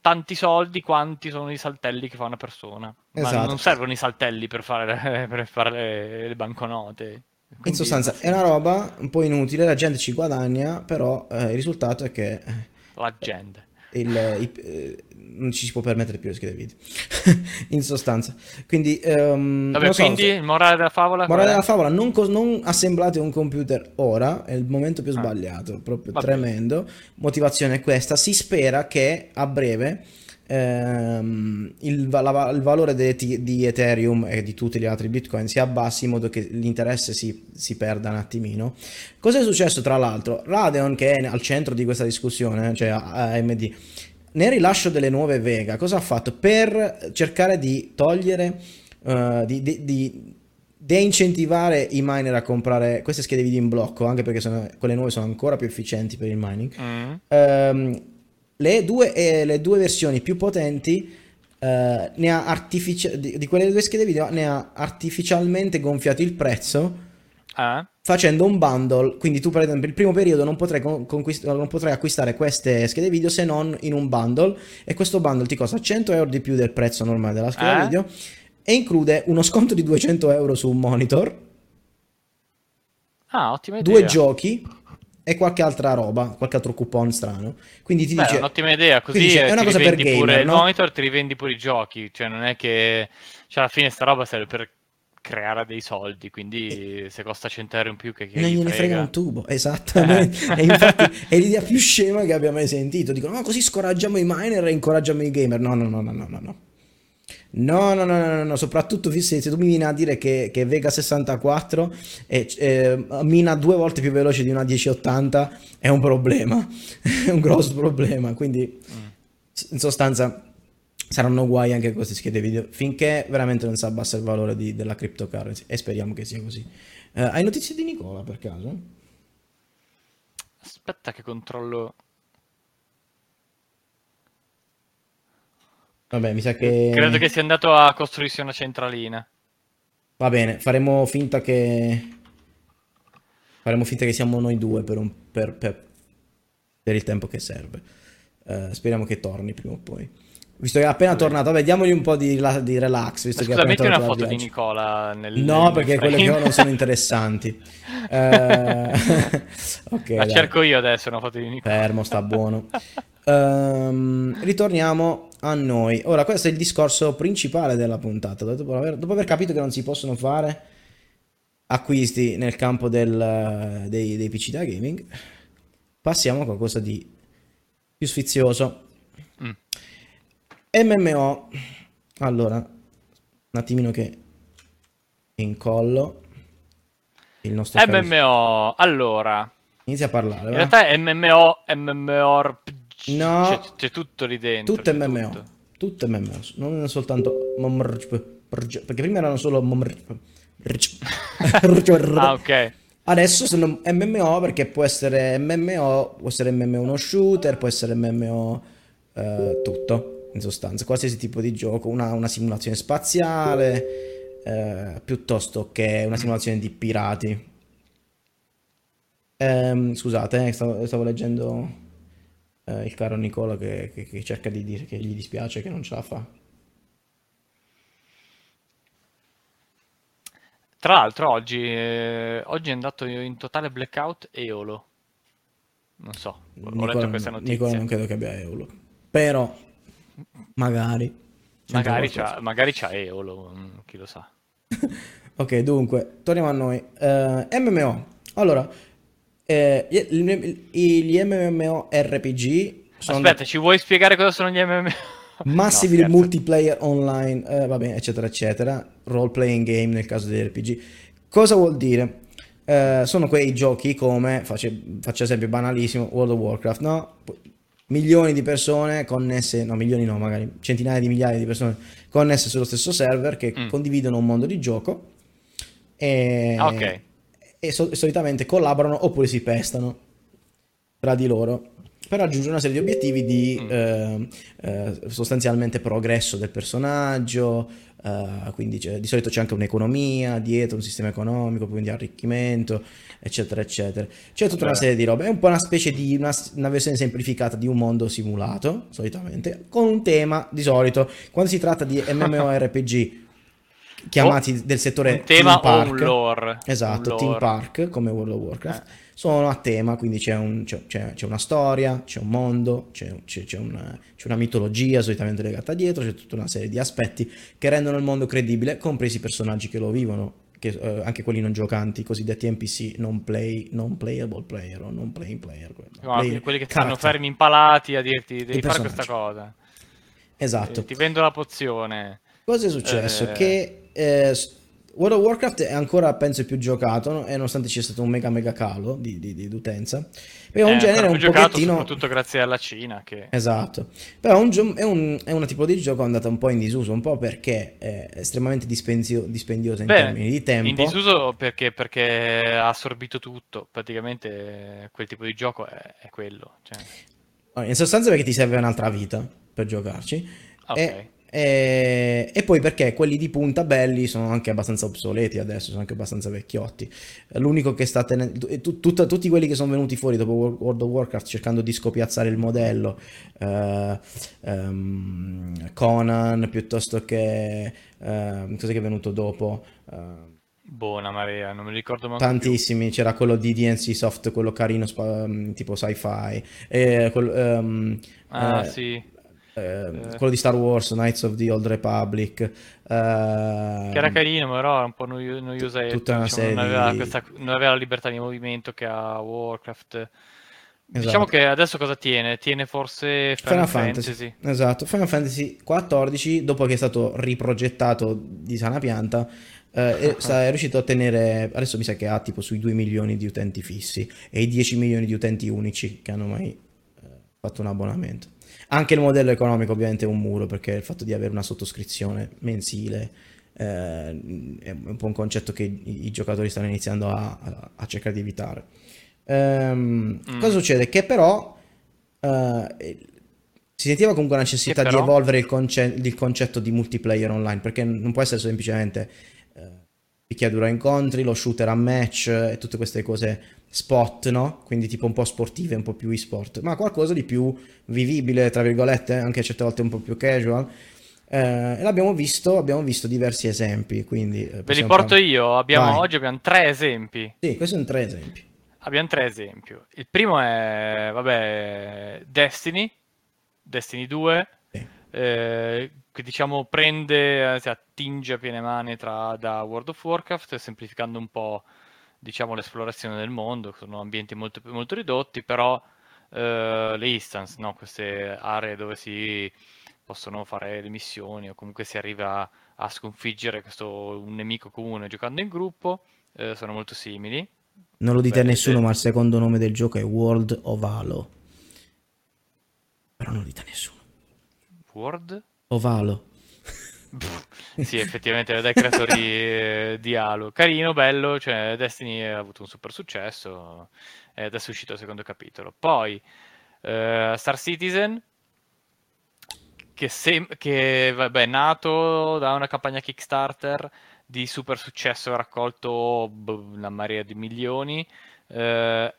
tanti soldi quanti sono i saltelli che fa una persona. Esatto. Ma non servono i saltelli per fare, *laughs* per fare le, le, banconote. Quindi... In sostanza è una roba un po' inutile, la gente ci guadagna, però eh, il risultato è che... Eh, la gente il, il, eh, non ci si può permettere più le schede video *laughs* in sostanza quindi um, Vabbè, so, quindi il morale della favola morale della favola non, co- non, assemblate un computer ora è il momento più ah. sbagliato proprio Vabbè. tremendo motivazione è questa si spera che a breve ehm, il, la, il, valore de, di Ethereum e di tutti gli altri bitcoin si abbassi in modo che l'interesse si, si perda un attimino. Cosa è successo tra l'altro? Radeon che è al centro di questa discussione, cioè AMD, nel rilascio delle nuove Vega, cosa ha fatto? Per cercare di togliere, uh, di, di, di de-incentivare i miner a comprare queste schede video in blocco, anche perché sono, quelle nuove sono ancora più efficienti per il mining. Mm. Um, le due, eh, le due versioni più potenti ne ha artifici- di, di, quelle due schede video ne ha artificialmente gonfiato il prezzo ah. Facendo un bundle quindi tu per esempio il primo periodo non potrai, conquist- non potrai acquistare queste schede video se non in un bundle e questo bundle ti costa 100 euro di più del prezzo normale della scheda ah. video e include uno sconto di 200 euro su un monitor ah, ottima idea. due giochi e qualche altra roba, qualche altro coupon strano. Quindi ti Beh, dice... È un'ottima idea, così dice, è una cosa per gamer, pure no? il monitor, ti rivendi pure i giochi, cioè non è che... Cioè alla fine sta roba serve per creare dei soldi, quindi se costa 100 euro in più che, che non gliene frega. frega un tubo, esattamente. Eh. e infatti *laughs* è l'idea più scema che abbia mai sentito. Dicono, no, così scoraggiamo i miner e incoraggiamo i gamer. No, no, no, no, no, no. No, no, no, no, no, soprattutto se, se tu mi vieni a dire che, che Vega 64 è, è, mina due volte più veloce di una 1080 è un problema, *laughs* è un grosso problema, quindi mm. in sostanza saranno guai anche queste schede video finché veramente non si abbassa il valore di, della cryptocurrency e speriamo che sia così. Uh, hai notizie di Nicola per caso? Aspetta che controllo Vabbè, mi sa che... Credo che sia andato a costruirsi una centralina. Va bene, faremo finta che... Faremo finta che siamo noi due per, un... per, per... per il tempo che serve. Uh, speriamo che torni prima o poi. Visto che è appena tornato, vabbè, diamogli un po' di, di relax. Visto Scusa, che è metti appena una tornato foto di. Nicola nel No, nel perché frame. quelle che ho non sono interessanti. *laughs* Eh, *laughs* ok, La dai. cerco io adesso una foto di Nicola. Fermo, sta buono. *laughs* Ehm, ritorniamo a noi. Ora, questo è il discorso principale della puntata. Dopo aver, dopo aver capito che non si possono fare acquisti nel campo del- dei, dei PC da gaming, passiamo a qualcosa di più sfizioso. Mm. MMO. Allora, un attimino che incollo il nostro MMO, allora, Inizia a parlare. in va? realtà è MMO, MMORPG, No. c'è, c'è tutto lì dentro. Tutte c'è MMO, tutto. tutte MMO, non soltanto perché prima erano solo. Ah, ok. Adesso sono MMO perché può essere MMO, può essere MMO uno shooter, può essere MMO eh, tutto, in sostanza, qualsiasi tipo di gioco, una, una simulazione spaziale, eh, piuttosto che una simulazione di pirati. Ehm, scusate, eh, stavo, stavo leggendo eh, il caro Nicola che, che- che cerca di dire che gli dispiace che non ce la fa. Tra l'altro oggi, eh, oggi è andato in totale blackout Eolo. Non so, ho Nicola, letto questa notizia. Nicola non credo che abbia Eolo, però magari. Magari, c'ha, magari c'ha Eolo, mm, chi lo sa. *laughs* Ok, dunque, torniamo a noi. Eh, MMO. Allora, eh, gli, MMORPG sono Aspetta, ci vuoi spiegare cosa sono gli MMO? *laughs* massive *laughs* No, multiplayer online, eh, va bene, eccetera, eccetera. Role playing game nel caso degli RPG. Cosa vuol dire? Eh, sono quei giochi come, faccio, faccio esempio banalissimo, World of Warcraft, no? Milioni di persone connesse, no, milioni no, magari centinaia di migliaia di persone connesse sullo stesso server che Mm. condividono un mondo di gioco e, Ah, ok. e so- solitamente collaborano oppure si pestano tra di loro per raggiungere una serie di obiettivi di Mm. eh, eh, sostanzialmente progresso del personaggio, eh, quindi di solito c'è anche un'economia dietro, un sistema economico, quindi arricchimento, eccetera, eccetera. C'è tutta una serie di robe, è un po' una specie di una, una versione semplificata di un mondo simulato, solitamente, con un tema di solito, quando si tratta di *laughs* MMORPG chiamati del settore un tema theme o un park, lore. Esatto, Un Team lore. Park come World of Warcraft. Eh. Sono a tema, quindi c'è, un- c'è- c'è- una storia, c'è un mondo, c'è, c'è- una, c'è una mitologia solitamente legata dietro, c'è tutta una serie di aspetti che rendono il mondo credibile, compresi i personaggi che lo vivono, che, eh, anche quelli non giocanti, i cosiddetti NPC, non, play, non playable player o non playing player. No, player quelli che stanno fermi impalati a dirti devi fare questa cosa. Esatto. Eh, ti vendo la pozione. Cosa è successo? Eh. Che eh, World of Warcraft è ancora, penso, più giocato, no? e nonostante ci sia stato un mega mega calo di, di- di utenza, è un Eh, genere un giocato pochettino... soprattutto grazie alla Cina che Esatto, però è un, gio- è un, è una tipo di gioco andata un po' in disuso, un po' perché è estremamente dispenzio- dispendiosa in Beh, termini di tempo. in disuso perché, perché ha assorbito tutto. Praticamente quel tipo di gioco è, è quello. Cioè, In sostanza perché ti serve un'altra vita per giocarci. ok. E, e- e poi perché quelli di punta belli sono anche abbastanza obsoleti adesso, sono anche abbastanza vecchiotti. L'unico che sta tenendo... e tu- tutta- tutti quelli che sono venuti fuori dopo Wor- World of Warcraft cercando di scopiazzare il modello, eh, ehm, Conan piuttosto che... ehm, cos'è che è venuto dopo? Ehm, Buona marea, non mi ricordo più. Tantissimi, c'era quello di DNC Soft, quello carino, mm, tipo sci-fi, e quello, ehm, Ah, eh, sì. Eh, quello di Star Wars, Knights of the Old Republic, ehm, Che era carino, però era un po' noio- noiosetto. Tutta una diciamo, serie non, aveva questa- non aveva la libertà di movimento che ha Warcraft. Esatto. Diciamo che adesso cosa tiene? Tiene forse Final Final, Fantasy. Fantasy. Esatto, Final Fantasy XIV, dopo che è stato riprogettato di sana pianta, eh, *laughs* è, riuscito a ottenere, adesso mi sa che ha tipo sui 2 milioni di utenti fissi e i 10 milioni di utenti unici che hanno mai eh, fatto un abbonamento. Anche il modello economico ovviamente è un muro perché il fatto di avere una sottoscrizione mensile eh, è un po' un concetto che i, i giocatori stanno iniziando a, a- a cercare di evitare. Ehm, Mm. Cosa succede? Che però eh, si sentiva comunque la necessità Che di però? evolvere il, conce- il concetto di multiplayer online perché non può essere semplicemente eh, picchiaduro a incontri, lo shooter a match e tutte queste cose spot, no? Quindi tipo un po' sportive, un po' più e-sport, ma qualcosa di più vivibile, tra virgolette, anche certe volte un po' più casual. Eh, e l'abbiamo visto, abbiamo visto diversi esempi, quindi... eh, Ve li porto fare- io, abbiamo, oggi abbiamo tre esempi. Sì, questi sono tre esempi. Abbiamo tre esempi. Il primo è, vabbè, Destiny, Destiny 2, Sì. eh, che diciamo prende, eh, si attinge a piene mani tra, da World of Warcraft, semplificando un po', diciamo, l'esplorazione del mondo, sono ambienti molto, molto ridotti, però eh, le instance, no? Queste aree dove si possono fare le missioni o comunque si arriva a sconfiggere questo, un nemico comune giocando in gruppo, eh, sono molto simili. Non lo dite a Beh, nessuno, sì. ma il secondo nome del gioco è World of Halo. Però non lo dite a nessuno. Word? Ovalo. *laughs* Sì, effettivamente dai creatori eh, di Halo. Carino, bello, cioè Destiny ha avuto un super successo e adesso è uscito il secondo capitolo. Poi eh, Star Citizen, che, sem- che vabbè, è nato da una campagna Kickstarter di super successo, ha raccolto boh, una marea di milioni. eh,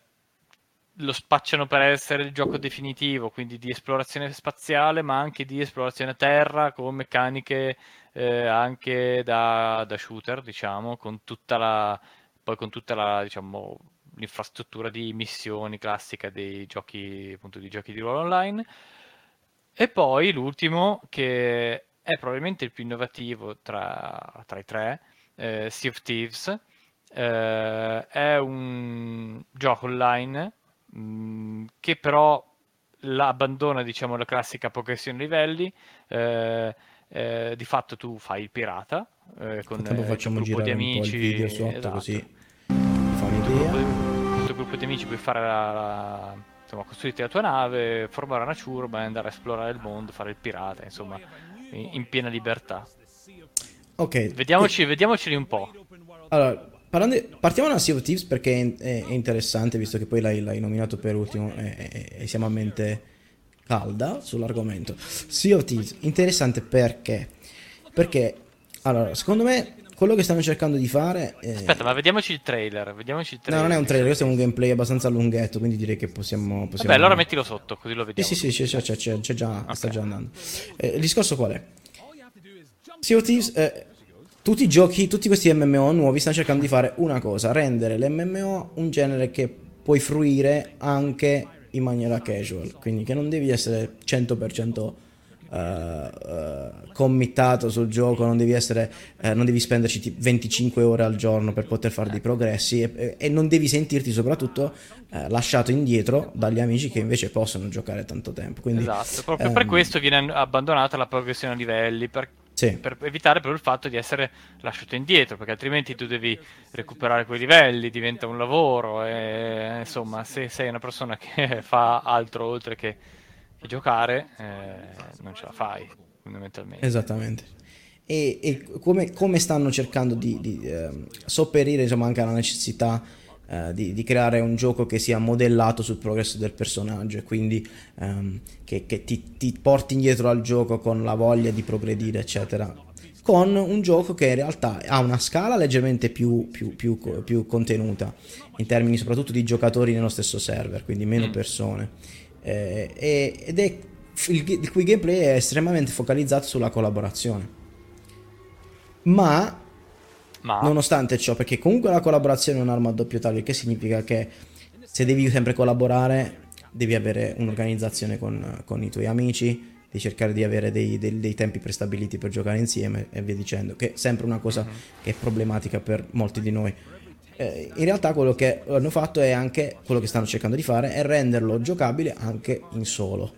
lo spacciano per essere il gioco definitivo, quindi di esplorazione spaziale, ma anche di esplorazione terra con meccaniche eh, anche da, da shooter, diciamo, con tutta la, poi con tutta la, diciamo, l'infrastruttura di missioni classica dei giochi, appunto, di giochi di ruolo online. E poi l'ultimo, che è probabilmente il più innovativo tra, tra i tre, eh, Sea of Thieves, eh, è un gioco online mh, che però la- abbandona diciamo la classica progressione livelli eh, eh, di fatto tu fai il pirata eh, con Intanto eh, facciamo il tuo gruppo di un po' il amici video sotto esatto. così fammi Il tuo gruppo idea. di- il tuo gruppo di amici puoi fare la, la- insomma costruirti la tua nave formare una ciurma e andare a esplorare il mondo fare il pirata insomma in, in piena libertà Ok, vediamoci vediamoceli un po' Allora, parlando partiamo da Sea of Thieves perché è, interessante, visto che poi l'hai, l'hai nominato per ultimo e, e- siamo a mente calda sull'argomento. Sea of Thieves, interessante perché? Perché, allora, secondo me, quello che stanno cercando di fare... è- aspetta ma vediamoci il trailer vediamoci il No, trailer non è un trailer, questo è un gameplay abbastanza lunghetto, quindi direi che possiamo... Possiamo... vabbè allora mettilo sotto così lo Sì, vediamo sì, sì, c'è, c'è, c'è, c'è- già, sta Ok. già andando. Eh, il discorso qual è? Sea of Thieves, eh, tutti i giochi, tutti questi MMO nuovi stanno cercando di fare una cosa, rendere l'MMO un genere che puoi fruire anche in maniera casual, quindi che non devi essere 100% eh, eh, committato sul gioco, non devi essere, eh, non devi spenderci tipo 25 ore al giorno per poter fare dei progressi e, e- non devi sentirti soprattutto eh, lasciato indietro dagli amici che invece possono giocare tanto tempo. Quindi, esatto proprio per ehm, questo viene abbandonata la progressione a livelli per, Sì. per evitare proprio il fatto di essere lasciato indietro perché altrimenti tu devi recuperare quei livelli diventa un lavoro e insomma se sei una persona che *laughs* fa altro oltre che, che giocare eh, non ce la fai fondamentalmente Esattamente. E, e come, come stanno cercando di, di, ehm, sopperire insomma, anche alla necessità eh, di, di creare un gioco che sia modellato sul progresso del personaggio e quindi ehm, che, che ti, ti porti indietro al gioco con la voglia di progredire, eccetera. Con un gioco che in realtà ha una scala leggermente più, più- più più contenuta, in termini soprattutto di giocatori nello stesso server, quindi meno Mm. persone. Eh, ed è il, il cui gameplay è estremamente focalizzato sulla collaborazione. Ma ma nonostante ciò, perché comunque la collaborazione è un'arma a doppio taglio, che significa che se devi sempre collaborare, devi avere un'organizzazione con, con i tuoi amici, di cercare di avere dei, dei- dei tempi prestabiliti per giocare insieme e via dicendo, che è sempre una cosa che è problematica per molti di noi. Eh, in realtà quello che hanno fatto è anche quello che stanno cercando di fare è renderlo giocabile anche in solo.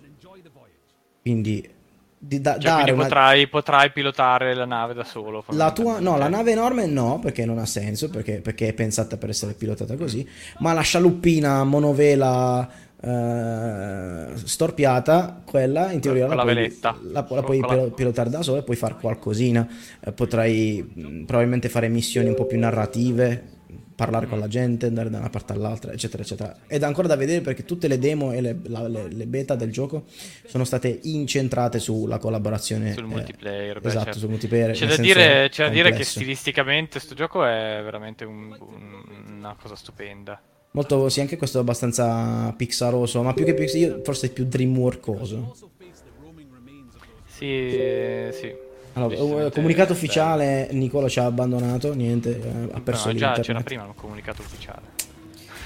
Quindi di da- cioè, dare una, potrai, potrai pilotare la nave da solo la tua, no, la nave enorme no, perché non ha senso, perché, perché è pensata per essere pilotata così, ma la scialuppina monovela eh, storpiata, quella in teoria la, la puoi, veletta. la, la puoi la- pilotare da sola e puoi fare qualcosina, Eh, potrai probabilmente fare missioni un po' più narrative, parlare con la gente, andare da una parte all'altra, eccetera, eccetera. Ed è ancora da vedere perché tutte le demo e le, la- le- le beta del gioco sono state incentrate sulla collaborazione. sul eh, multiplayer beh, esatto, certo. sul multiplayer. C'è da dire, c'è da dire che stilisticamente questo gioco è veramente un- un- una cosa stupenda. Molto, sì, anche questo è abbastanza pixaroso, ma più che pix, io forse più dreamworkoso. Sì, sì. Allora, eh, comunicato ufficiale, Nicola ci ha abbandonato, niente, eh, ha perso No, già l'internet. c'era prima un comunicato ufficiale.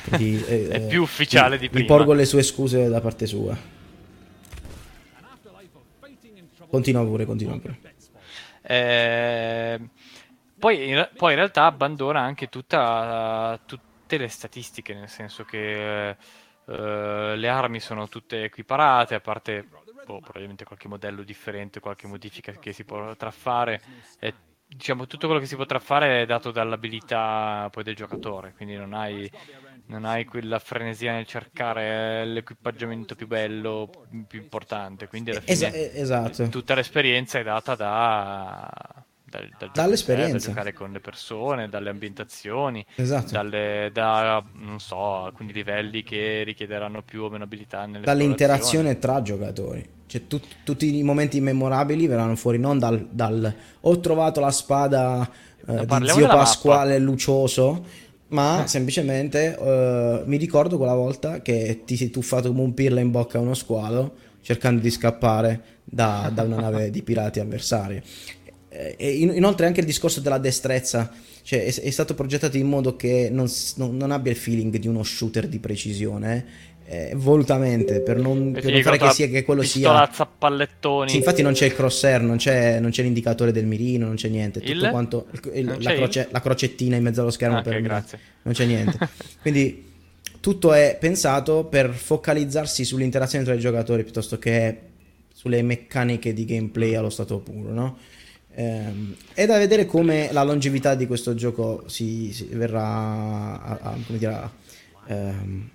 Quindi, *laughs* eh, È eh, più ufficiale di prima. porgo le sue scuse da parte sua. Continua pure, continua pure. Eh, poi, in, poi in realtà abbandona anche tutta, tutte le statistiche, nel senso che eh, le armi sono tutte equiparate, a parte boh, probabilmente qualche modello differente, qualche modifica che si potrà fare. E, diciamo, tutto quello che si potrà fare è dato dall'abilità poi del giocatore, quindi non hai, non hai quella frenesia nel cercare l'equipaggiamento più bello, più importante. Quindi alla fine Esa- eh, esatto. tutta l'esperienza è data da, dal, dal Dall'esperienza. da giocare con le persone, dalle ambientazioni, Esatto. dalle, da non so, alcuni livelli che richiederanno più o meno abilità Dall'interazione tra giocatori. Cioè, tut- tutti i momenti memorabili verranno fuori non dal, dal ho trovato la spada eh, di zio Pasquale Lucioso, ma semplicemente eh, mi ricordo quella volta che ti sei tuffato come un pirla in bocca a uno squalo cercando di scappare da, da una nave di *laughs* pirati avversari. Eh, in- inoltre anche il discorso della destrezza, cioè è, è stato progettato in modo che non, non- non abbia il feeling di uno shooter di precisione, eh, volutamente, per non, per non fare che, sia, che quello sia... Pallettoni. Sì, infatti non c'è il crosshair, non c'è, non c'è l'indicatore del mirino, non c'è niente. Tutto Il? quanto. il- la, croce- la crocettina in mezzo allo schermo Ah, per ok, me. grazie. Non c'è niente. *laughs* Quindi tutto è pensato per focalizzarsi sull'interazione tra i giocatori piuttosto che sulle meccaniche di gameplay allo stato puro, no? Ehm, è da vedere come la longevità di questo gioco si, si verrà a- a- come dire, ehm,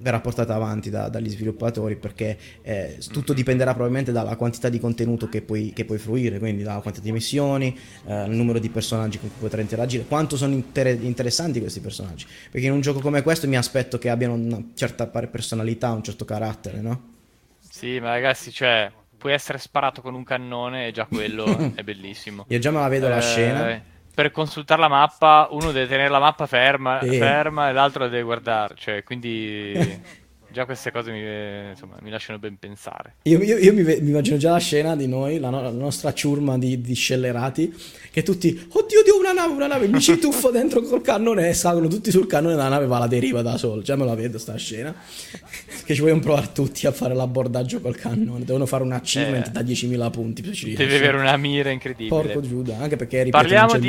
verrà portata avanti da- dagli sviluppatori perché eh, tutto dipenderà probabilmente dalla quantità di contenuto che puoi, che puoi fruire, quindi dalla quantità di missioni, eh, il numero di personaggi con cui potrai interagire, quanto sono inter- interessanti questi personaggi. Perché in un gioco come questo mi aspetto che abbiano una certa personalità, un certo carattere, no? Sì, ma ragazzi, cioè, puoi essere sparato con un cannone e già quello *laughs* è bellissimo. Io già me la vedo la Eh, scena. Per consultare la mappa, uno deve tenere la mappa ferma, Sì. ferma e l'altro la deve guardare. Cioè, quindi *laughs* già queste cose mi, eh, insomma, mi lasciano ben pensare. Io, io- io mi, mi immagino già la scena di noi, la, no- la nostra ciurma di, di scellerati, che tutti, oddio, oddio, una nave, una nave, mi ci tuffo dentro col cannone e salgono tutti sul cannone e la nave va alla deriva da sola. Già me la vedo sta scena. Che ci vogliono provare tutti a fare l'abbordaggio col cannone. Devono fare un achievement Eh. da 10.000 punti. riesci. avere una mira incredibile. Porco Giuda, anche perché ripeto, Parliamo di...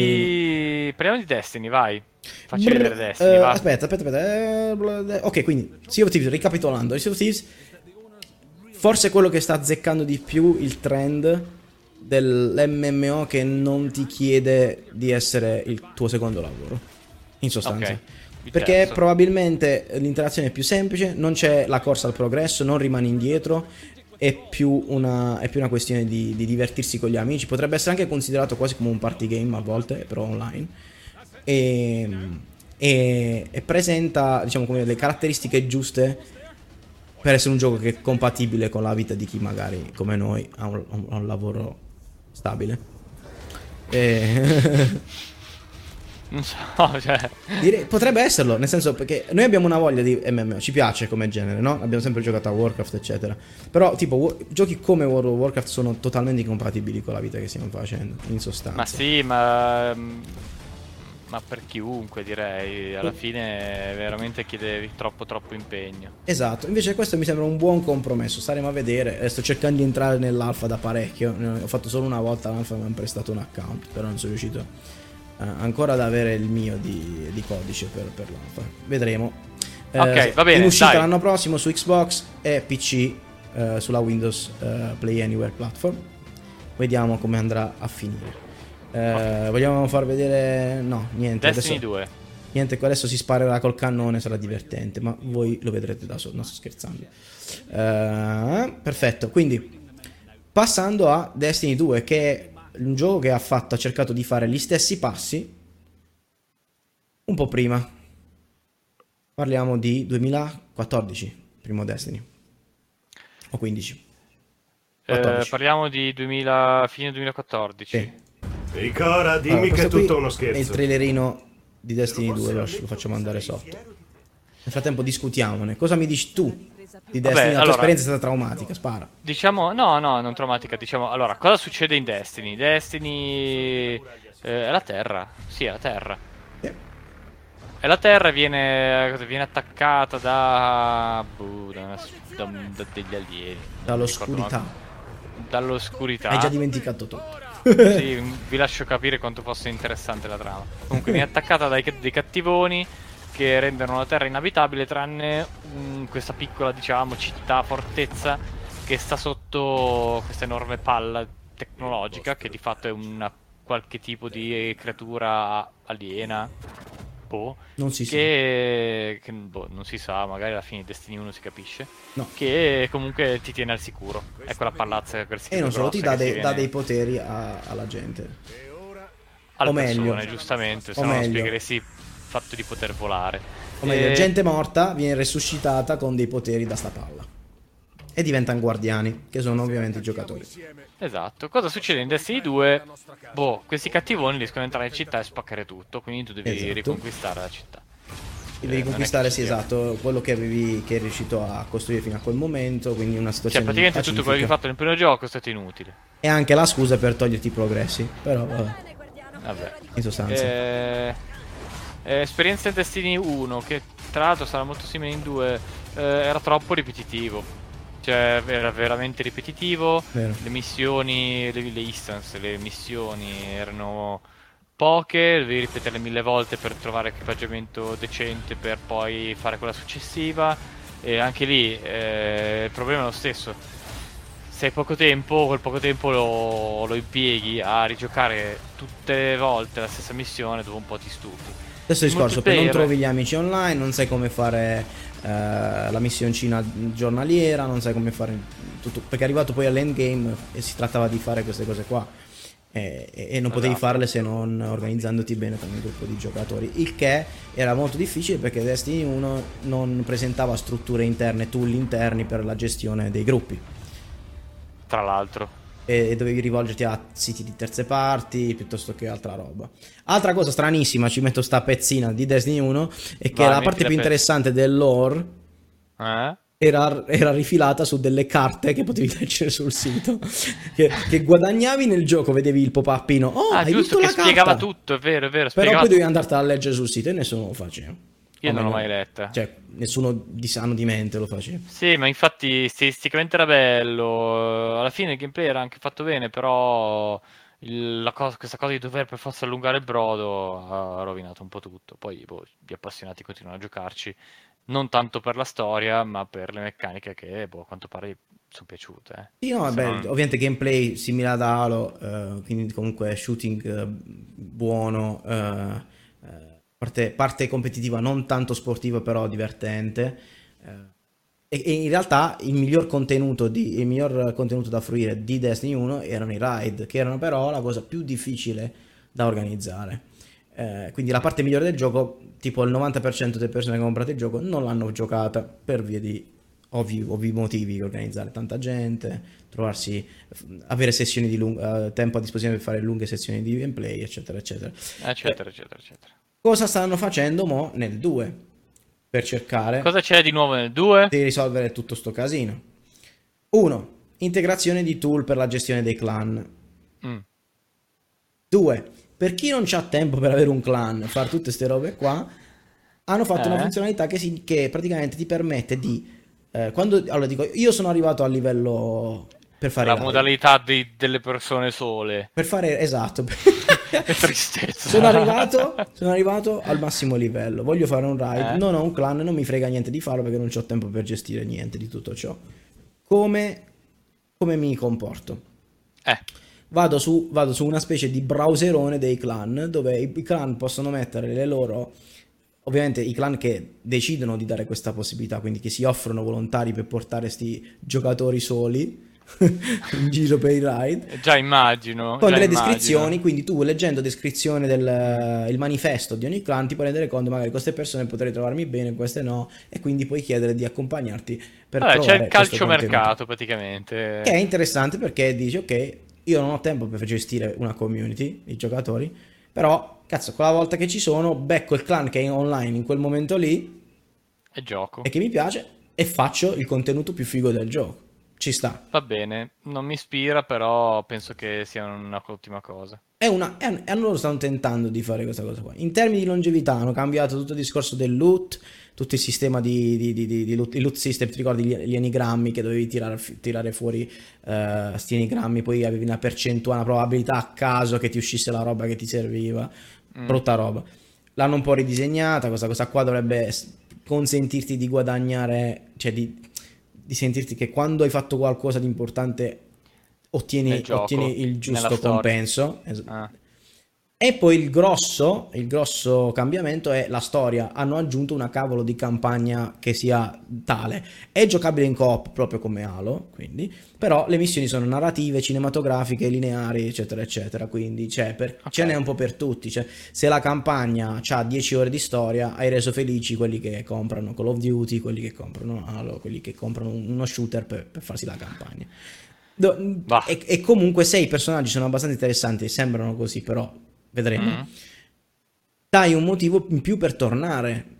Parliamo di Destiny, vai. Facci Brr, vedere Destiny, eh, va. aspetta, aspetta, aspetta. eh, ok, quindi Sea of Thieves, ricapitolando, Sea of Thieves forse è quello che sta azzeccando di più il trend dell'MMO che non ti chiede di essere il tuo secondo lavoro. In sostanza. Ok, il Perché terzo. probabilmente l'interazione è più semplice, non c'è la corsa al progresso, non rimani indietro, è più una, è più una questione di, di divertirsi con gli amici. Potrebbe essere anche considerato quasi come un party game a volte, però online. E, e- e presenta diciamo come le caratteristiche giuste per essere un gioco che è compatibile con la vita di chi magari come noi ha un, ha un lavoro stabile. E- *laughs* Non so, *laughs* cioè... Direi- potrebbe esserlo, nel senso perché noi abbiamo una voglia di MMO, ci piace come genere, no? Abbiamo sempre giocato a Warcraft, eccetera. Però, tipo, wo- giochi come World of Warcraft sono totalmente incompatibili con la vita che stiamo facendo, in sostanza. Ma sì, ma... Ma per chiunque direi, alla fine veramente chiede troppo troppo impegno. Esatto, invece questo mi sembra un buon compromesso, staremo a vedere. Eh, sto cercando di entrare nell'alfa da parecchio, ho fatto solo una volta l'alfa, mi hanno prestato un account, però non sono riuscito ancora ad avere il mio di, di codice per, per l'alfa. Vedremo. Eh, Ok, va bene, In uscita dai. l'anno prossimo su Xbox e PC eh, sulla Windows eh, Play Anywhere platform. Vediamo come andrà a finire. Eh, Vogliamo far vedere... No, niente. Destiny adesso... 2. Niente, adesso si sparerà col cannone, sarà divertente, ma voi lo vedrete da solo, non sto scherzando. Eh, perfetto, quindi passando a Destiny 2, che un gioco che ha fatto, ha cercato di fare gli stessi passi un po' prima. Parliamo di 2014, primo Destiny. O 15. Eh, 14. parliamo di 2000, fine 2014. Sì. Ricora, dimmi Allora, che è tutto uno È il scherzo. trailerino di Destiny 2, lo, lo facciamo andare sotto. Nel frattempo discutiamone. Cosa mi dici tu di Vabbè, Destiny? La tua allora- esperienza è stata traumatica, spara. Diciamo, no, no, non traumatica. Diciamo, allora, cosa succede in Destiny? Destiny eh, è la Terra. Sì, è la Terra. Sì. E la Terra viene, viene attaccata da, boh, da, una- da da degli alieni. Ricordo Dall'oscurità. Dall'oscurità. Hai già dimenticato tutto. Sì, *laughs* vi lascio capire quanto fosse interessante la trama. Comunque viene attaccata dai, dei cattivoni che rendono la Terra inabitabile tranne mm, questa piccola, diciamo, città, fortezza che sta sotto questa enorme palla tecnologica che di fatto è una qualche tipo di creatura aliena. Boh. Non si sa. Che, che, boh, non si sa, magari alla fine di Destiny 1 si capisce. No. Che comunque ti tiene al sicuro. È quella pallazza per E non solo, ti dà, che dà viene- dei poteri a- alla gente. alle O meglio. persone, giustamente, O se no meglio. spiegheresti il fatto di poter volare. O meglio, Eh, gente morta viene resuscitata con dei poteri da sta palla. E diventano guardiani, che sono ovviamente i giocatori. Esatto. Cosa succede in Destiny 2? Boh, questi cattivoni riescono ad entrare in città e spaccare tutto, quindi tu devi Esatto. riconquistare la città. Devi Eh, è che sì, esatto, quello che avevi, che eri riuscito a costruire fino a quel momento, quindi una Cioè, situazione praticamente tutto quello che hai pacifica. fatto nel primo gioco è stato inutile. E anche la scusa per toglierti i progressi, però vabbè, Vabbè. in sostanza. Eh, eh, esperienza in Destiny 1, che tra l'altro sarà molto simile in 2, eh, era troppo ripetitivo. Cioè, era veramente ripetitivo. Vero. Le missioni, le, le instance, le missioni erano poche, dovevi ripeterle mille volte per trovare equipaggiamento decente per poi fare quella successiva. E anche lì eh, il problema è lo stesso. Se hai poco tempo, quel poco tempo lo, lo impieghi a rigiocare tutte le volte la stessa missione, dopo un po' ti stufi. Stesso discorso, poi non trovi gli amici online, non sai come fare eh, la missioncina giornaliera, non sai come fare tutto, perché è arrivato poi all'endgame e si trattava di fare queste cose qua. E, e- e non potevi Esatto. farle se non organizzandoti bene con un gruppo di giocatori. Il che era molto difficile perché Destiny 1 non presentava strutture interne, tool interni per la gestione dei gruppi. Tra l'altro. E e dovevi rivolgerti a siti di terze parti piuttosto che altra roba. Altra cosa stranissima, ci metto sta pezzina di Destiny 1, è che Vai, la parte la più pezza. interessante del lore Eh? era, era rifilata su delle carte che potevi leggere sul sito. che, che guadagnavi nel gioco, vedevi il pop-upino. Oh, ah, hai giusto, vinto che la spiegava carta! tutto, è vero, è vero. Però poi dovevi andartela a leggere sul sito e nessuno lo faceva. Io non l'ho mai letta. Cioè, nessuno di sano di mente lo faceva. Sì, ma infatti stilisticamente era bello. Alla fine il gameplay era anche fatto bene, però cosa- questa cosa di dover per forza allungare il brodo ha rovinato un po' tutto. Poi boh, gli appassionati continuano a giocarci, non tanto per la storia, ma per le meccaniche che boh, a ququanto pare sono piaciute. eh. Sì, no, vabbè, non- ovviamente gameplay simile ad Halo, eh, quindi comunque shooting eh, buono, eh, eh, parte, parte competitiva non tanto sportiva però divertente. eh, e, e in realtà il miglior contenuto, di- il miglior contenuto da fruire di Destiny 1 erano i raid, che erano però la cosa più difficile da organizzare. Eh, quindi la parte migliore del gioco, tipo il 90% delle persone che hanno comprato il gioco non l'hanno giocata per via di ovvi, ovvi motivi, organizzare tanta gente, trovarsi, avere sessioni di lung- eh, tempo a disposizione per fare lunghe sessioni di gameplay, eccetera, eccetera. Eccetera, eccetera, eccetera. Cosa stanno facendo mo nel 2 per cercare Cosa c'è di nuovo nel 2? di risolvere tutto sto casino? 1. Integrazione di tool per la gestione dei clan. Mm. 2. Per chi non ha tempo per avere un clan, fare tutte queste robe qua, hanno fatto una Eh? funzionalità che, si- che praticamente ti permette di... eh, quando, allora dico, io sono arrivato al livello per fare... La modalità di- delle persone sole. Per fare... Esatto. *laughs* Tristezza. sono, arrivato, sono arrivato al massimo livello. Voglio fare un raid. Eh? Non ho un clan, non mi frega niente di farlo perché non ho tempo per gestire niente di tutto ciò. Come, come mi comporto? Eh, Vado su, vado su una specie di browserone dei clan dove i clan possono mettere le loro. Ovviamente i clan che decidono di dare questa possibilità, quindi che si offrono volontari per portare sti giocatori soli *laughs* in giro per i raid. già immagino. Con già delle immagino. descrizioni, quindi tu leggendo descrizione del il manifesto di ogni clan ti puoi rendere conto magari queste persone potrei trovarmi bene, queste no, e quindi puoi chiedere di accompagnarti per Vabbè, c'è il calciomercato praticamente. Che è interessante perché dici, ok, io non ho tempo per gestire una community di giocatori, però, cazzo, quella volta che ci sono, becco il clan che è online in quel momento lì E gioco. e che mi piace e faccio il contenuto più figo del gioco. Ci sta. Va bene, non mi ispira, però penso che sia una ottima cosa. È una, è un- e loro stanno tentando di fare questa cosa qua. In termini di longevità hanno cambiato tutto il discorso del loot, tutto il sistema di, di- di- di- di loot, system, ti ricordi gli, gli enigrammi che dovevi tirare, tirare fuori eh, sti enigrammi, poi avevi una percentuale, una probabilità a caso che ti uscisse la roba che ti serviva, Mm. brutta roba. L'hanno un po' ridisegnata, questa cosa qua dovrebbe consentirti di guadagnare, cioè di, di sentirti che quando hai fatto qualcosa di importante ottieni, ottieni il giusto compenso. Es- Ah. E poi il grosso, il grosso cambiamento è la storia. Hanno aggiunto una cavolo di campagna che sia tale. È giocabile in coop proprio come Halo, quindi. Però le missioni sono narrative, cinematografiche, lineari, eccetera, eccetera. Quindi c'è per- Ok. ce n'è un po' per tutti. Cioè, se la campagna ha 10 ore di storia, hai reso felici quelli che comprano Call of Duty, quelli che comprano Halo, quelli che comprano uno shooter per, per farsi la campagna. Do- e, e comunque se i personaggi sono abbastanza interessanti, sembrano così, però vedremo. Mm. Dai un motivo in più per tornare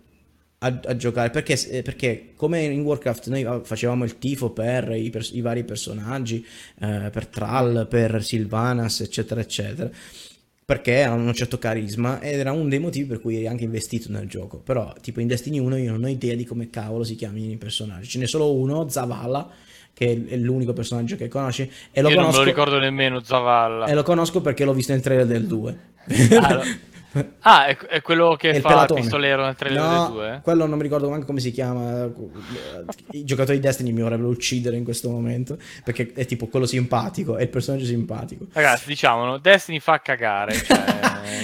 a, a giocare. Perché, eh, perché come in Warcraft noi ah, facevamo il tifo per i, pers- i vari personaggi, eh, per Thrall, per Sylvanas, eccetera, eccetera. Perché hanno un certo carisma ed era uno dei motivi per cui eri anche investito nel gioco. Però, tipo in Destiny 1 io non ho idea di come cavolo si chiamino i personaggi. Ce n'è solo uno, Zavala, che è l'unico personaggio che conosci. E lo Io non me conosco, lo ricordo nemmeno, Zavalla. e lo conosco perché l'ho visto nel trailer del 2. Ah, lo- *laughs* Ah, è, è quello che È fa il pelatone. pistolero nel trailer No, del 2? quello non mi ricordo neanche come si chiama. I giocatori di Destiny mi vorrebbero uccidere in questo momento. Perché è tipo quello simpatico, è il personaggio simpatico. Ragazzi, diciamolo, Destiny fa cagare. Cioè...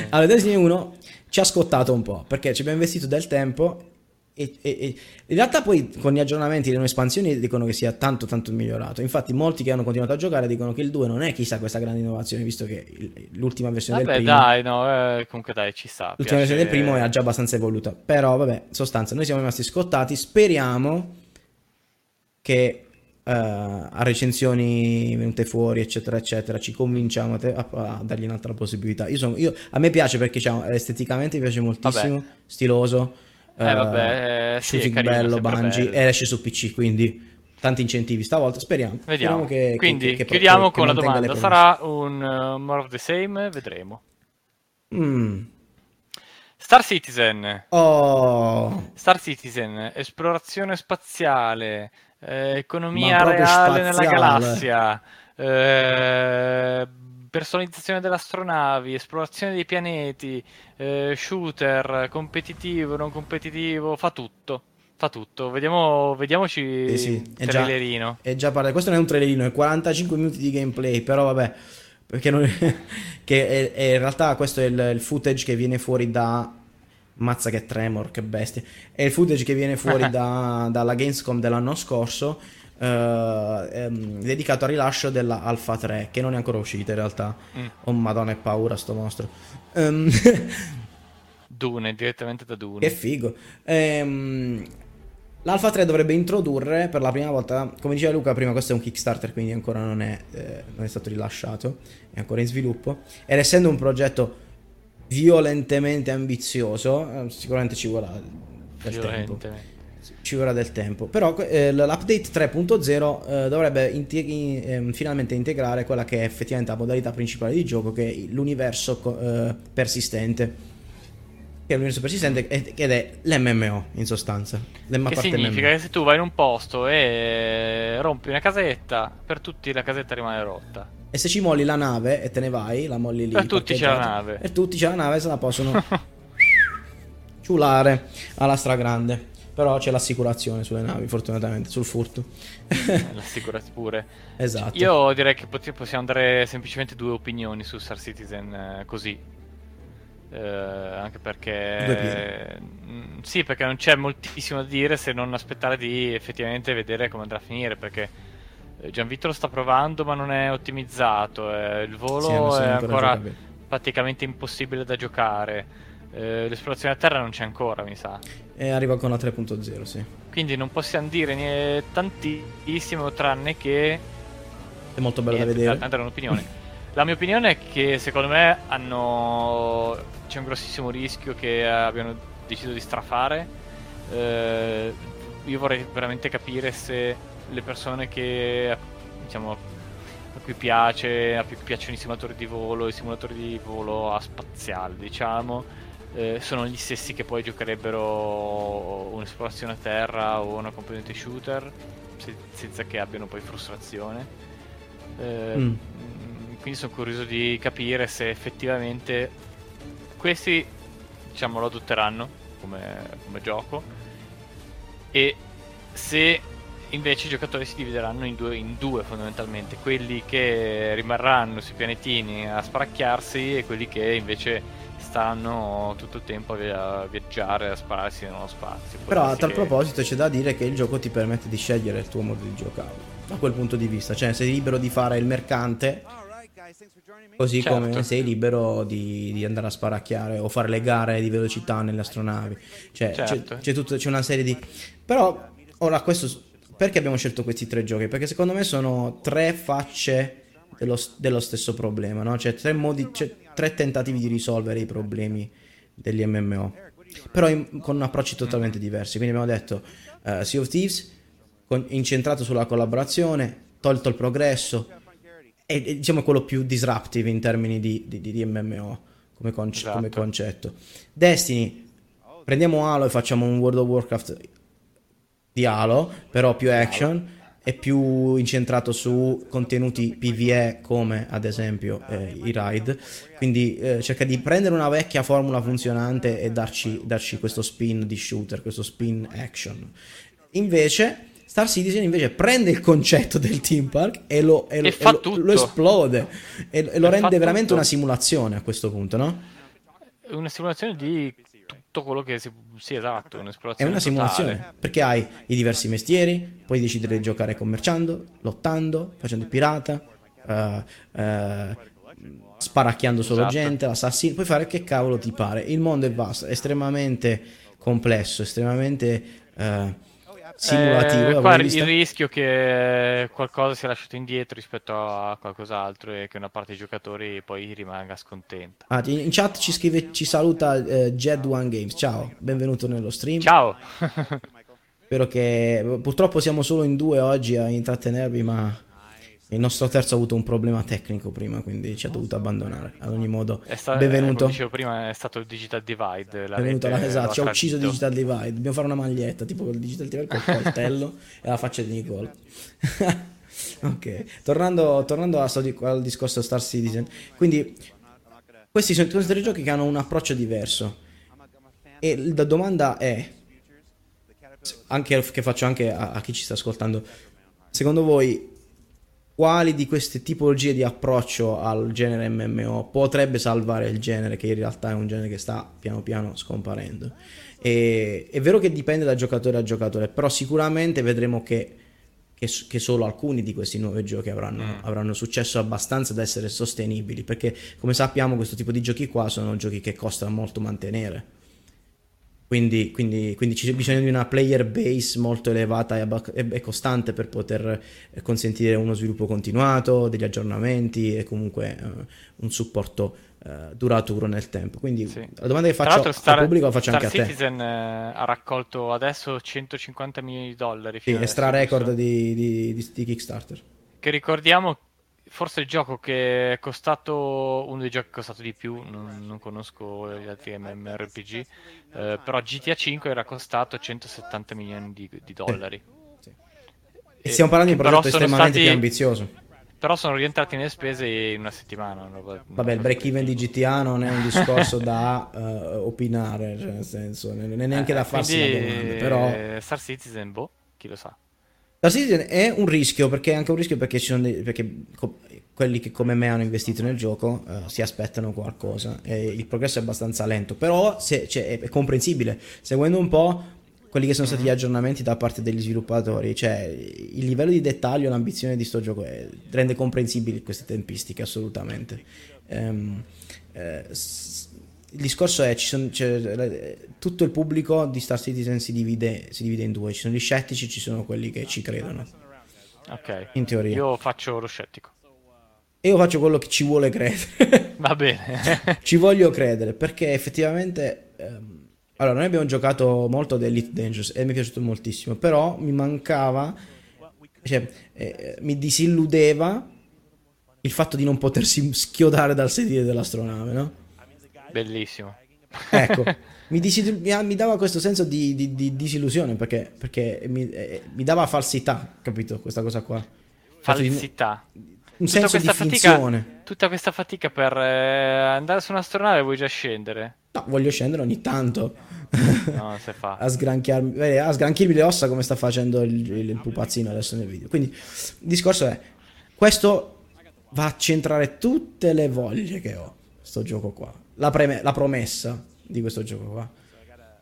*laughs* Allora, Destiny 1 ci ha scottato un po' perché ci abbiamo investito del tempo. E, e- e- in realtà poi con gli aggiornamenti le nuove espansioni dicono che sia tanto tanto migliorato infatti molti che hanno continuato a giocare dicono che il 2 non è chissà questa grande innovazione visto che il- l'ultima versione Vabbè, del primo dai, no, eh, comunque dai, ci sta. L'ultima piace- versione del primo era già abbastanza evoluta. Però, vabbè, in sostanza, noi siamo rimasti scottati. Speriamo che eh, a recensioni venute fuori, eccetera, eccetera, ci convinciamo a, te- a- a dargli un'altra possibilità. Io sono, io- a me piace perché c'ha- esteticamente mi piace moltissimo, stiloso. Eh, vabbè, eh, sì, è shooting carino, bello, Bungie, bello. e esce su PC, quindi tanti incentivi stavolta. Speriamo. Vediamo. Speriamo che, Quindi, che- che- chiudiamo con la domanda. Sarà un uh, more of the same? Vedremo. Mm. Star Citizen. Oh, Star Citizen, esplorazione spaziale, eh, economia reale nella spaziale. galassia, eh, personalizzazione delle astronavi, esplorazione dei pianeti, eh, shooter, competitivo, non competitivo, fa tutto. Fa tutto. Vediamo, vediamoci Sì, sì, il è già- trailerino. È già parlato, questo non è un trailerino, è 45 minuti di gameplay, però vabbè, perché non- *laughs* che è- è- in realtà questo è il, il footage che viene fuori da Mazza che tremor, che bestia. È il footage che viene fuori *laughs* da- dalla Gamescom dell'anno scorso, eh, ehm, dedicato al rilascio della Alpha 3, che non è ancora uscita in realtà. Mm. Oh madonna, è paura sto mostro. Ehm, *laughs* Dune, direttamente da Dune. che figo. Ehm, L'Alpha 3 dovrebbe introdurre per la prima volta, come diceva Luca prima, questo è un Kickstarter, quindi ancora non è, eh, non è stato rilasciato, è ancora in sviluppo. Ed essendo un progetto violentemente ambizioso, eh, sicuramente ci vorrà del tempo. Ci vorrà del tempo. Però eh, l'update 3.0 eh, dovrebbe inte- in- ehm, finalmente integrare quella che è effettivamente la modalità principale di gioco, che è l'universo co- eh, persistente. Che è l'universo persistente ed è l'MMO in sostanza. L'Emma Che significa MMO. che se tu vai in un posto e rompi una casetta, per tutti la casetta rimane rotta. E se ci molli la nave e te ne vai, la molli lì. Per tutti c'è la nave. Per tutti c'è la nave, se la possono *laughs* ciulare alla stragrande. Però c'è l'assicurazione sulle navi, fortunatamente, sul furto. *laughs* L'assicurati pure. esatto. Io direi che possiamo dare semplicemente due opinioni su Star Citizen eh, così. Eh, anche perché sì, perché non c'è moltissimo da dire se non aspettare di effettivamente vedere come andrà a finire. Perché eh, Gianvito lo sta provando, ma non è ottimizzato. eh, il volo Sì, è ancora praticamente impossibile da giocare. Eh, l'esplorazione a terra non c'è ancora, mi sa. E arriva con la 3.0, sì. Quindi non possiamo dire tantissimo, tranne che È molto bello da Niente, vedere. tanto era un'opinione. *laughs* La mia opinione è che secondo me hanno c'è un grossissimo rischio che abbiano deciso di strafare eh, io vorrei veramente capire se le persone che diciamo a cui piace, a cui piacciono i simulatori di volo, i simulatori di volo a spaziale, diciamo, eh, sono gli stessi che poi giocherebbero un'esplorazione a terra o una componente shooter se, senza che abbiano poi frustrazione. Eh, mm. Quindi sono curioso di capire se effettivamente questi diciamo lo adotteranno come, come gioco e se invece i giocatori si divideranno in due, in due, fondamentalmente, quelli che rimarranno sui pianetini a sparacchiarsi e quelli che invece staranno tutto il tempo a viaggiare, a spararsi nello spazio. Può Però a tal che... proposito c'è da dire che il gioco ti permette di scegliere il tuo modo di giocare, da quel punto di vista, cioè sei libero di fare il mercante Così certo. come sei libero di, di, andare a sparacchiare o fare le gare di velocità nelle astronavi. Cioè, certo. c'è, c'è, tutto, c'è una serie di... Però, ora, questo... Perché abbiamo scelto questi tre giochi? Perché secondo me sono tre facce dello, dello stesso problema, no? Cioè, tre, modi, cioè, tre tentativi di risolvere i problemi degli MMO. Però in, con approcci totalmente diversi. Quindi abbiamo detto uh, Sea of Thieves, con, incentrato sulla collaborazione, tolto il progresso, è, è diciamo quello più disruptive in termini di, di, di MMO come, conce- esatto. come, concetto. Destiny, prendiamo Halo e facciamo un World of Warcraft di Halo, però più action e più incentrato su contenuti PvE come ad esempio eh, i raid quindi eh, cerca di prendere una vecchia formula funzionante e darci, darci questo spin di shooter questo spin action invece Star Citizen invece prende il concetto del theme park e lo, e e lo, lo, lo esplode e, e lo rende veramente tutto. una simulazione a questo punto, no? Una simulazione di tutto quello che si... Sì, esatto, È una simulazione, totale. perché hai i diversi mestieri, puoi decidere di giocare commerciando, lottando, facendo pirata, uh, uh, sparacchiando solo esatto. gente, l'assassino, puoi fare che cavolo ti pare. Il mondo è vasto, è estremamente complesso, estremamente... Uh, simulativo. Eh, qua il rischio che qualcosa sia lasciato indietro rispetto a qualcos'altro e che una parte dei giocatori poi rimanga scontenta. Ah, in chat ci scrive, ci saluta eh, Jed One Games. Ciao, benvenuto nello stream. Ciao. Spero che purtroppo siamo solo in due oggi a intrattenervi, ma il nostro terzo ha avuto un problema tecnico prima, quindi ci ha dovuto abbandonare. Ad ogni modo, sta- benvenuto. Come dicevo prima, è stato il Digital Divide. La benvenuto alla, esatto, ci ha ucciso il Digital Divide. Dobbiamo fare una maglietta tipo il Digital Divide con il coltello *laughs* e la faccia di Nicole. *laughs* ok, tornando, tornando al discorso Star Citizen. Quindi, questi sono tutti tre giochi che hanno un approccio diverso. E la domanda è, anche, che faccio anche a, a chi ci sta ascoltando, secondo voi quali di queste tipologie di approccio al genere MMO potrebbe salvare il genere, che in realtà è un genere che sta piano piano scomparendo. E, è vero che dipende da giocatore a giocatore, però sicuramente vedremo che, che, che solo alcuni di questi nuovi giochi avranno, mm. avranno, successo abbastanza da essere sostenibili, perché come sappiamo questo tipo di giochi qua sono giochi che costano molto mantenere. Quindi, quindi, quindi, c'è bisogno di una player base molto elevata e, e, costante per poter eh, consentire uno sviluppo continuato, degli aggiornamenti e comunque uh, un supporto uh, duraturo nel tempo. Quindi sì. la domanda che faccio Star, al pubblico la faccio Star anche a te. Citizen ha raccolto adesso 150 milioni di dollari. Sì, è stra record di, di, di, di Kickstarter. Che ricordiamo forse il gioco che è costato uno dei giochi che è costato di più non, non conosco gli altri MMORPG eh, però GTA 5 era costato 170 milioni di, di dollari. Sì. e, stiamo parlando di un progetto estremamente stati, più ambizioso. Però sono rientrati nelle spese in una settimana una, vabbè il break even di GTA non è un discorso *laughs* da uh, opinare cioè nel senso non è neanche eh, da farsi quindi, la domanda però Star Citizen boh chi lo sa la Citizen è un rischio, perché è anche un rischio perché, ci sono dei, perché co- quelli che come me hanno investito nel gioco uh, si aspettano qualcosa e il progresso è abbastanza lento, però se, cioè, è comprensibile, seguendo un po' quelli che sono stati gli mm-hmm. aggiornamenti da parte degli sviluppatori, cioè il livello di dettaglio e l'ambizione di sto gioco è, rende comprensibili queste tempistiche assolutamente. Um, eh, il discorso è, sono, tutto il pubblico di Star Citizen si divide, si divide, in due, ci sono gli scettici, ci sono quelli che ci credono. Ok. In teoria. Io faccio lo scettico. E io faccio quello che ci vuole credere. *laughs* Va bene. *laughs* ci voglio credere perché effettivamente ehm, Allora, noi abbiamo giocato molto ad Elite Dangerous e mi è piaciuto moltissimo, però mi mancava, cioè, eh, mi disilludeva il fatto di non potersi schiodare dal sedile dell'astronave, no? Bellissimo. Ecco, *laughs* mi, disil- mi, mi dava questo senso di, di- di disillusione perché, perché mi, eh, mi dava falsità, capito? Questa cosa qua. Falsità. un Tutta senso di questa fatica, finzione. tutta questa fatica per eh, andare su un'astronave vuoi già scendere? No, voglio scendere ogni tanto No, si fa. *laughs* a sgranchiarmi, eh, a sgranchirmi le ossa come sta facendo il, il- il pupazzino adesso nel video. Quindi il discorso è, questo va a centrare tutte le voglie che ho, sto gioco qua. La, preme- la promessa di questo gioco qua.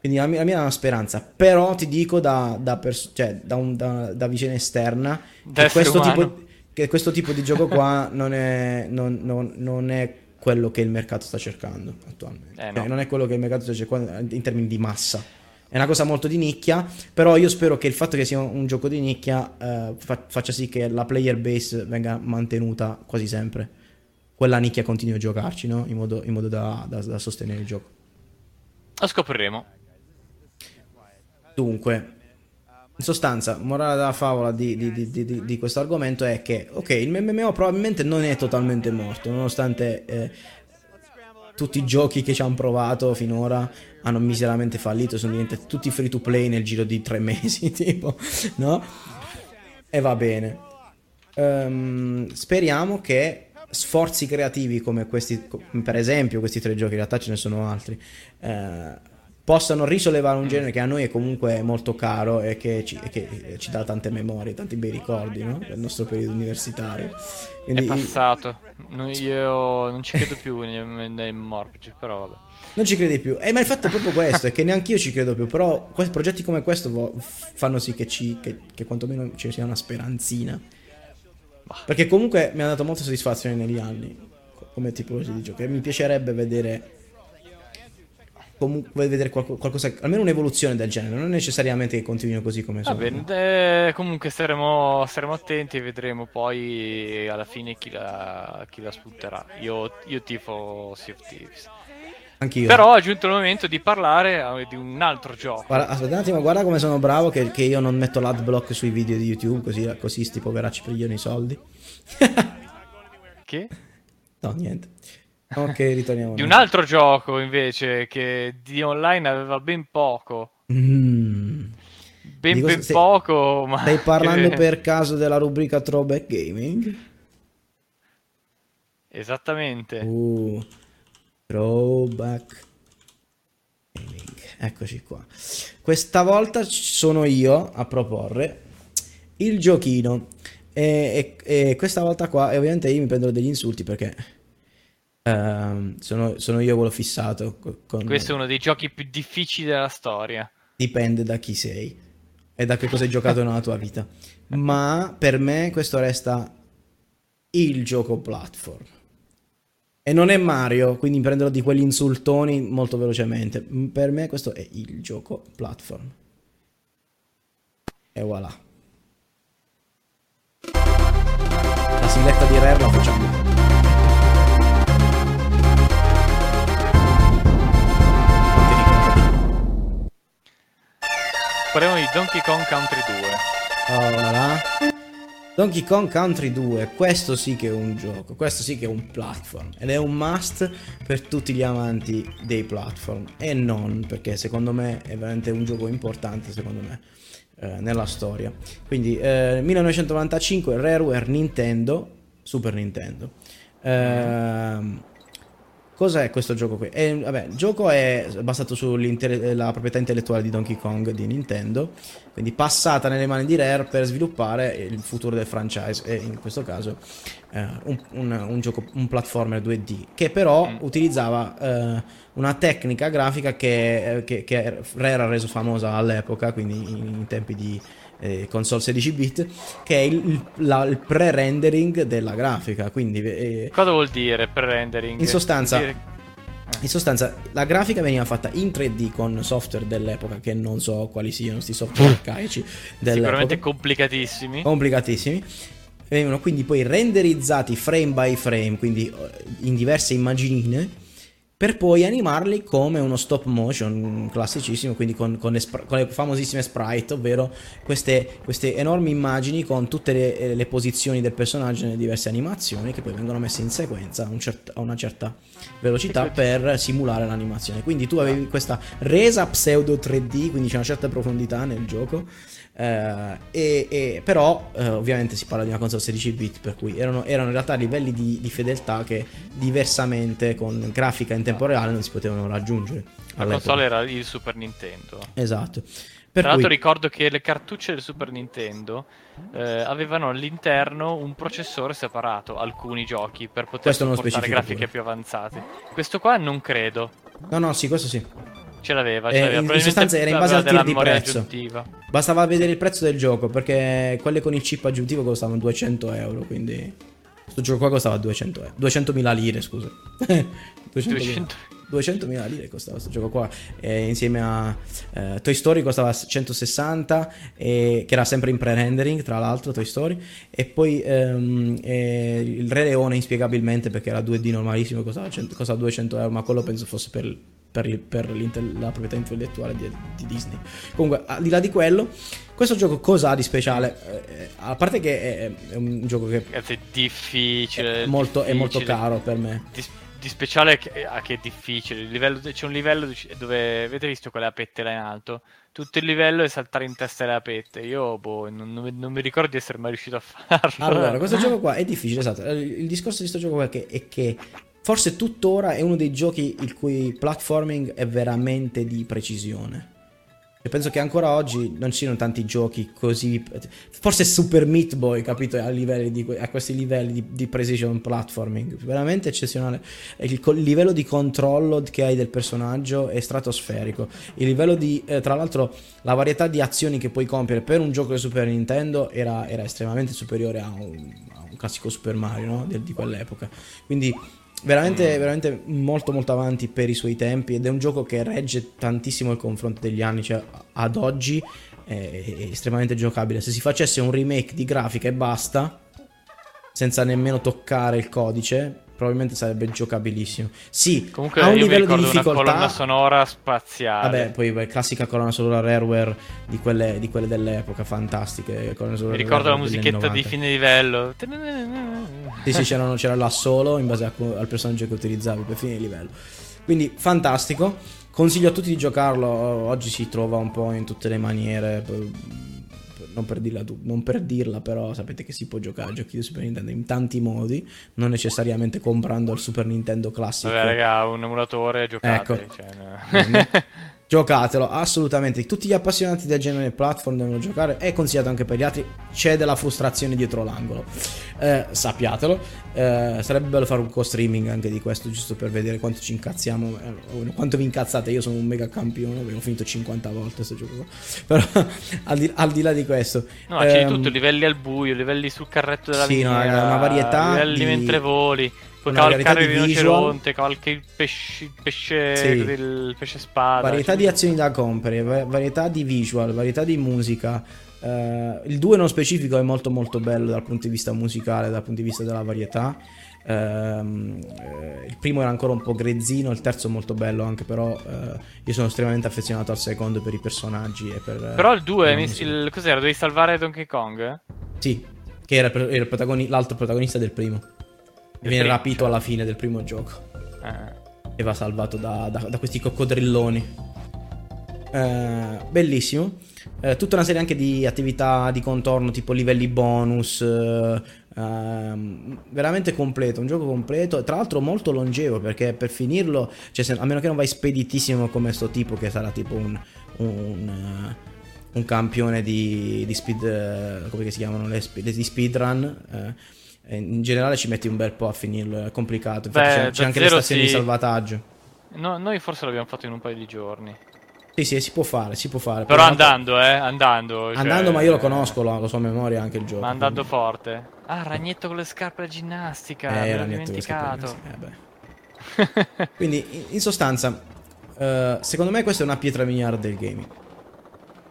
Quindi la mia, la mia è una speranza, però ti dico da, da, pers- cioè, da, un- da- da vicina esterna che questo, tipo, che questo tipo di gioco qua *laughs* non è, non- non- non è quello che il mercato sta cercando attualmente. Eh, no. Cioè, non è quello che il mercato sta cercando in termini di massa. È una cosa molto di nicchia, però io spero che il fatto che sia un gioco di nicchia eh, fa- faccia sì che la player base venga mantenuta quasi sempre. Quella nicchia continui a giocarci, no? In modo, in modo da, da- da sostenere il gioco. Lo scopriremo. Dunque, in sostanza, morale della favola di, di- di- di- questo argomento è che, ok, il MMO probabilmente non è totalmente morto, nonostante eh, tutti i giochi che ci hanno provato finora hanno miseramente fallito, sono diventati tutti free to play nel giro di tre *laughs* mesi, tipo, no? E va bene. Ehm, speriamo che sforzi creativi come questi, per esempio questi tre giochi, in realtà ce ne sono altri, eh, possano risollevare un genere che a noi è comunque molto caro e che ci, e che ci dà tante memorie, tanti bei ricordi, no? Del nostro periodo universitario. È Quindi, passato. No, io non ci credo più nei, nei morbici, però vabbè. Non ci credi più. Eh, ma il fatto è proprio questo, è che neanche io ci credo più. Però progetti come questo fanno sì che, ci, che, che quantomeno ci sia una speranzina. Perché comunque mi ha dato molte soddisfazioni negli anni, co- come tipologia di gioco. E mi piacerebbe vedere comunque vedere qualco- qualcosa, almeno un'evoluzione del genere. Non necessariamente che continuino così come sono. bene, eh, comunque staremo, staremo attenti e vedremo poi alla fine chi la, chi la spunterà. Io, io tifo Sea of Thieves. Anch'io. Però è giunto il momento di parlare eh, di un altro gioco. Guarda, aspetta un attimo, guarda come sono bravo che, che io non metto l'adblock sui video di YouTube, così, così sti poveracci pigliano i soldi. *laughs* Che? No, niente. Ok, ritorniamo. Di un altro gioco invece che di online aveva ben poco. Mm. Ben, Di cosa ben stai- poco, ma... Stai parlando che- per caso della rubrica Throwback Gaming? Esattamente. Uh, throwback Gaming. Eccoci qua. Questa volta sono io a proporre il giochino. E, e- e questa volta qua, e ovviamente io mi prendo degli insulti perché ehm, sono, sono io quello fissato. co- Con, Questo è uno dei giochi più difficili della storia. Dipende da chi sei e da che cosa hai giocato nella tua vita. Ma per me questo resta il gioco platform. E non è Mario, quindi prenderò di quegli insultoni molto velocemente. Per me questo è il gioco platform. E voilà. La sigletta di Rare la facciamo. Parliamo di Donkey Kong Country 2. Oh là là. Donkey Kong Country 2, questo sì che è un gioco, questo sì che è un platform ed è un must per tutti gli amanti dei platform e non perché secondo me è veramente un gioco importante secondo me eh, nella storia. Quindi eh, 1995 Rareware Nintendo, Super Nintendo. Ehm, Cos'è questo gioco qui? È- vabbè, il gioco è basato sulla proprietà intellettuale di Donkey Kong di Nintendo, quindi passata nelle mani di Rare per sviluppare il futuro del franchise e in questo caso eh, un, un- un gioco, un platformer 2D che però utilizzava eh, una tecnica grafica che, eh, che- che Rare ha reso famosa all'epoca, quindi in, in tempi di eh, console 16 bit, che è il, la- il pre-rendering della grafica, quindi eh, Cosa vuol dire pre-rendering? In sostanza- in sostanza, la grafica veniva fatta in 3D con software dell'epoca, che non so quali siano questi software arcaici Sicuramente complicatissimi. complicatissimi. Venivano quindi poi renderizzati frame by frame, quindi eh, in diverse immaginine, per poi animarli come uno stop motion classicissimo, quindi con, con, le, con le, famosissime sprite, ovvero queste, queste enormi immagini con tutte le, le, posizioni del personaggio nelle diverse animazioni che poi vengono messe in sequenza a, un cert, a una certa velocità per simulare l'animazione. Quindi tu avevi questa resa pseudo 3D, quindi c'è una certa profondità nel gioco. Eh, e, e, però eh, ovviamente si parla di una console 16 bit per cui erano, erano in realtà livelli di, di, fedeltà che diversamente con grafica in tempo reale non si potevano raggiungere la console era il Super Nintendo esatto per Tra l'altro cui... ricordo che le cartucce del Super Nintendo eh, avevano all'interno un processore separato, alcuni giochi, per poter supportare grafiche pure. più avanzate. Questo qua non credo. No, no, sì, questo sì. Ce l'aveva, ce eh, l'aveva. in, in sostanza era in base al tier di prezzo. Aggiuntiva. Bastava vedere il prezzo del gioco perché quelle con il chip aggiuntivo costavano 200 euro. Quindi questo gioco qua costava 200 euro. 200.000 lire, scusa. *laughs* 200.000 200. lire costava questo gioco qua. Eh, insieme a eh, Toy Story costava 160, eh, che era sempre in pre-rendering, tra l'altro, Toy Story. E poi ehm, eh, il Re Leone, inspiegabilmente, perché era 2D normalissimo, costava, 100, costava 200 euro, ma quello penso fosse per per, per la proprietà intellettuale di, di, Disney. Comunque, al di là di quello, questo gioco cosa ha di speciale? Eh, a parte che è, è, un gioco che è difficile, è molto, difficile. È molto caro per me. Di, di speciale che, ah, che è difficile. Livello, c'è un livello dove avete visto quella pette là in alto? Tutto il livello è saltare in testa alle apette. Io boh, non, non, mi ricordo di essere mai riuscito a farlo. Allora, questo *laughs* gioco qua è difficile, esatto. Il discorso di questo gioco è che, è che Forse tuttora è uno dei giochi il cui platforming è veramente di precisione. E penso che ancora oggi non ci siano tanti giochi così. Forse Super Meat Boy, capito? A, di, a questi livelli di, di, precision platforming. Veramente eccezionale. Il, il, livello di controllo che hai del personaggio è stratosferico. Il livello di. Eh, tra l'altro, la varietà di azioni che puoi compiere per un gioco di Super Nintendo era, era estremamente superiore a un, a un classico Super Mario no? di, di quell'epoca. Quindi veramente, veramente molto molto avanti per i suoi tempi ed è un gioco che regge tantissimo il confronto degli anni, cioè ad oggi è, è estremamente giocabile. Se si facesse un remake di grafica e basta, senza nemmeno toccare il codice, probabilmente sarebbe giocabilissimo. Sì, comunque ha un livello di difficoltà. Una colonna sonora spaziale. Vabbè, poi beh, classica colonna sonora Rareware di quelle, di quelle dell'epoca, fantastiche. Mi ricordo la musichetta di fine livello. Sì, sì, c'era, c'era là solo in base a, al personaggio che utilizzavi per fine livello. Quindi fantastico. Consiglio a tutti di giocarlo. Oggi si trova un po' in tutte le maniere non per, dirla, non per dirla, però sapete che si può giocare a giochi di Super Nintendo in tanti modi, non necessariamente comprando il Super Nintendo classico. Vabbè, raga, un emulatore giocate. Ecco. Cioè. *laughs* Giocatelo, assolutamente. Tutti gli appassionati del genere platform devono giocare. È consigliato anche per gli altri. C'è della frustrazione dietro l'angolo. Eh, sappiatelo. Eh, sarebbe bello fare un co-streaming anche di questo, giusto per vedere quanto ci incazziamo. Eh, quanto vi incazzate. Io sono un mega campione. Avevo finito 50 volte questo gioco. *laughs* Però al di, al di, là di questo. No, ehm, c'è di tutto: livelli al buio, livelli sul carretto della sì, miniera, no, una varietà. Livelli di... mentre voli. Puoi cavalcare il rinoceronte, il pesce, il pesce, sì. il pesce spada. Varietà di azioni da compiere, varietà di visual, varietà di musica. Uh, il 2 non specifico è molto molto bello dal punto di vista musicale, dal punto di vista della varietà. Uh, il primo era ancora un po' grezzino, il terzo molto bello anche, però uh, io sono estremamente affezionato al secondo per i personaggi e per... Però il 2, il, cos'era? Dovevi salvare Donkey Kong? Sì, che era, era protagoni- l'altro protagonista del primo viene rapito alla fine del primo gioco. Eh. E va salvato da, da, da questi coccodrilloni. Eh, bellissimo. Eh, tutta una serie anche di attività di contorno, tipo livelli bonus. Eh, ehm, veramente completo, un gioco completo. Tra l'altro molto longevo perché per finirlo, cioè se, a meno che non vai speditissimo come sto tipo, che sarà tipo un. un uh, un campione di, di speed, uh, come si chiamano le, di speedrun. In generale ci metti un bel po' a finirlo, è complicato. Infatti Beh, c'è, c'è anche le stazioni sì. di salvataggio. No, noi forse l'abbiamo fatto in un paio di giorni. Sì, sì, si può fare, si può fare. Però, andando, eh, andando. Andando, cioè, ma io lo conosco, lo, lo so a memoria anche il gioco. Ma andando quindi. forte. Ah, Ragnetto con le scarpe da ginnastica, eh, l'ho dimenticato. Eh, quindi, in, in sostanza, uh, secondo me questa è una pietra miliare del gaming.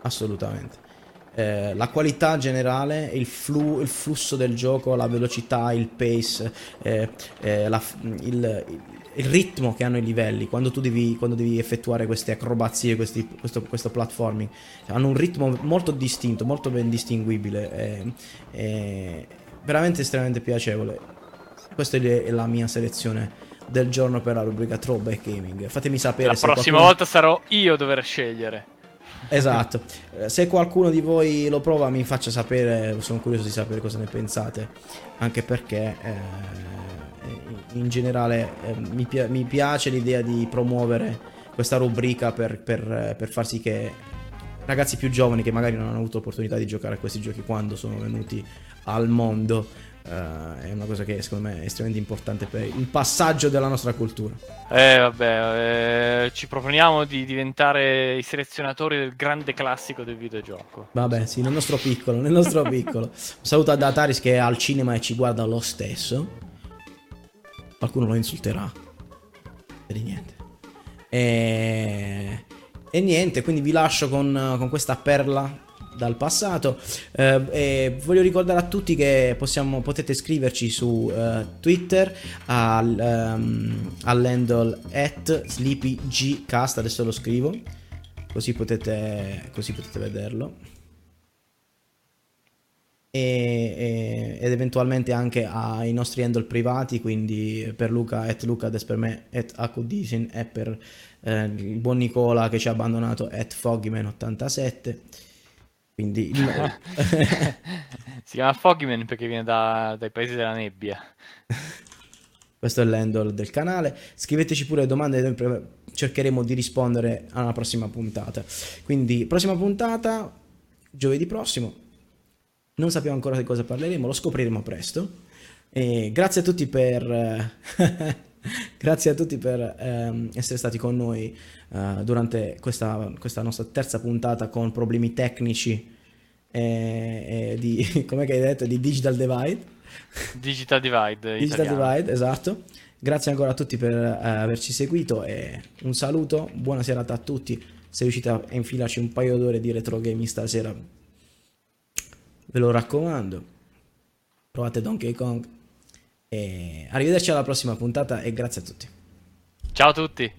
Assolutamente. Eh, la qualità generale, il, flu, il, flusso del gioco, la velocità, il pace, eh, eh, la, il, il, ritmo che hanno i livelli quando tu devi, quando devi effettuare queste acrobazie, questi, questo, questo platforming. Hanno un ritmo molto distinto, molto ben distinguibile. Veramente estremamente piacevole. Questa è la mia selezione del giorno per la rubrica Throwback Gaming. Fatemi sapere la se prossima qualcuno... volta sarò io a dover scegliere. Esatto, Eh, se qualcuno di voi lo prova mi faccia sapere, sono curioso di sapere cosa ne pensate, anche perché eh, in generale eh, mi, pi- mi piace l'idea di promuovere questa rubrica per, per, per far sì che ragazzi più giovani che magari non hanno avuto opportunità di giocare a questi giochi quando sono venuti al mondo Uh, è una cosa che secondo me è estremamente importante per il passaggio della nostra cultura. Eh, vabbè, eh, ci proponiamo di diventare i selezionatori del grande classico del videogioco. Vabbè, sì, nel nostro piccolo, nel nostro piccolo. Un saluto ad Ataris che è al cinema e ci guarda lo stesso. Qualcuno lo insulterà. E di niente. E... e niente, quindi vi lascio con, con questa perla dal passato. Eh, voglio ricordare a tutti che possiamo, potete scriverci su uh, Twitter al, um, all'handle at sleepygcast, adesso lo scrivo, così potete, così potete vederlo. E, e, ed eventualmente anche ai nostri handle privati quindi per Luca at Lucades per me at Akudisin e per eh, il buon Nicola che ci ha abbandonato at Foggyman87 quindi il... *laughs* si chiama Foggyman perché viene da, dai paesi della nebbia. *laughs* Questo è l'handle del canale. Scriveteci pure domande, cercheremo di rispondere alla prossima puntata. Quindi, prossima puntata, giovedì prossimo. Non sappiamo ancora di cosa parleremo, lo scopriremo presto. E grazie a tutti per. *laughs* *laughs* grazie a tutti per ehm, essere stati con noi uh, durante questa, questa, nostra terza puntata con problemi tecnici e, e di, *laughs* come hai detto, di Digital Divide. Digital Divide. Digital Divide, esatto. Grazie ancora a tutti per uh, averci seguito e un saluto, buona serata a tutti. Se riuscite a infilarci un paio d'ore di retro gaming stasera, ve lo raccomando. Provate Donkey Kong. E arrivederci alla prossima puntata e grazie a tutti. Ciao a tutti.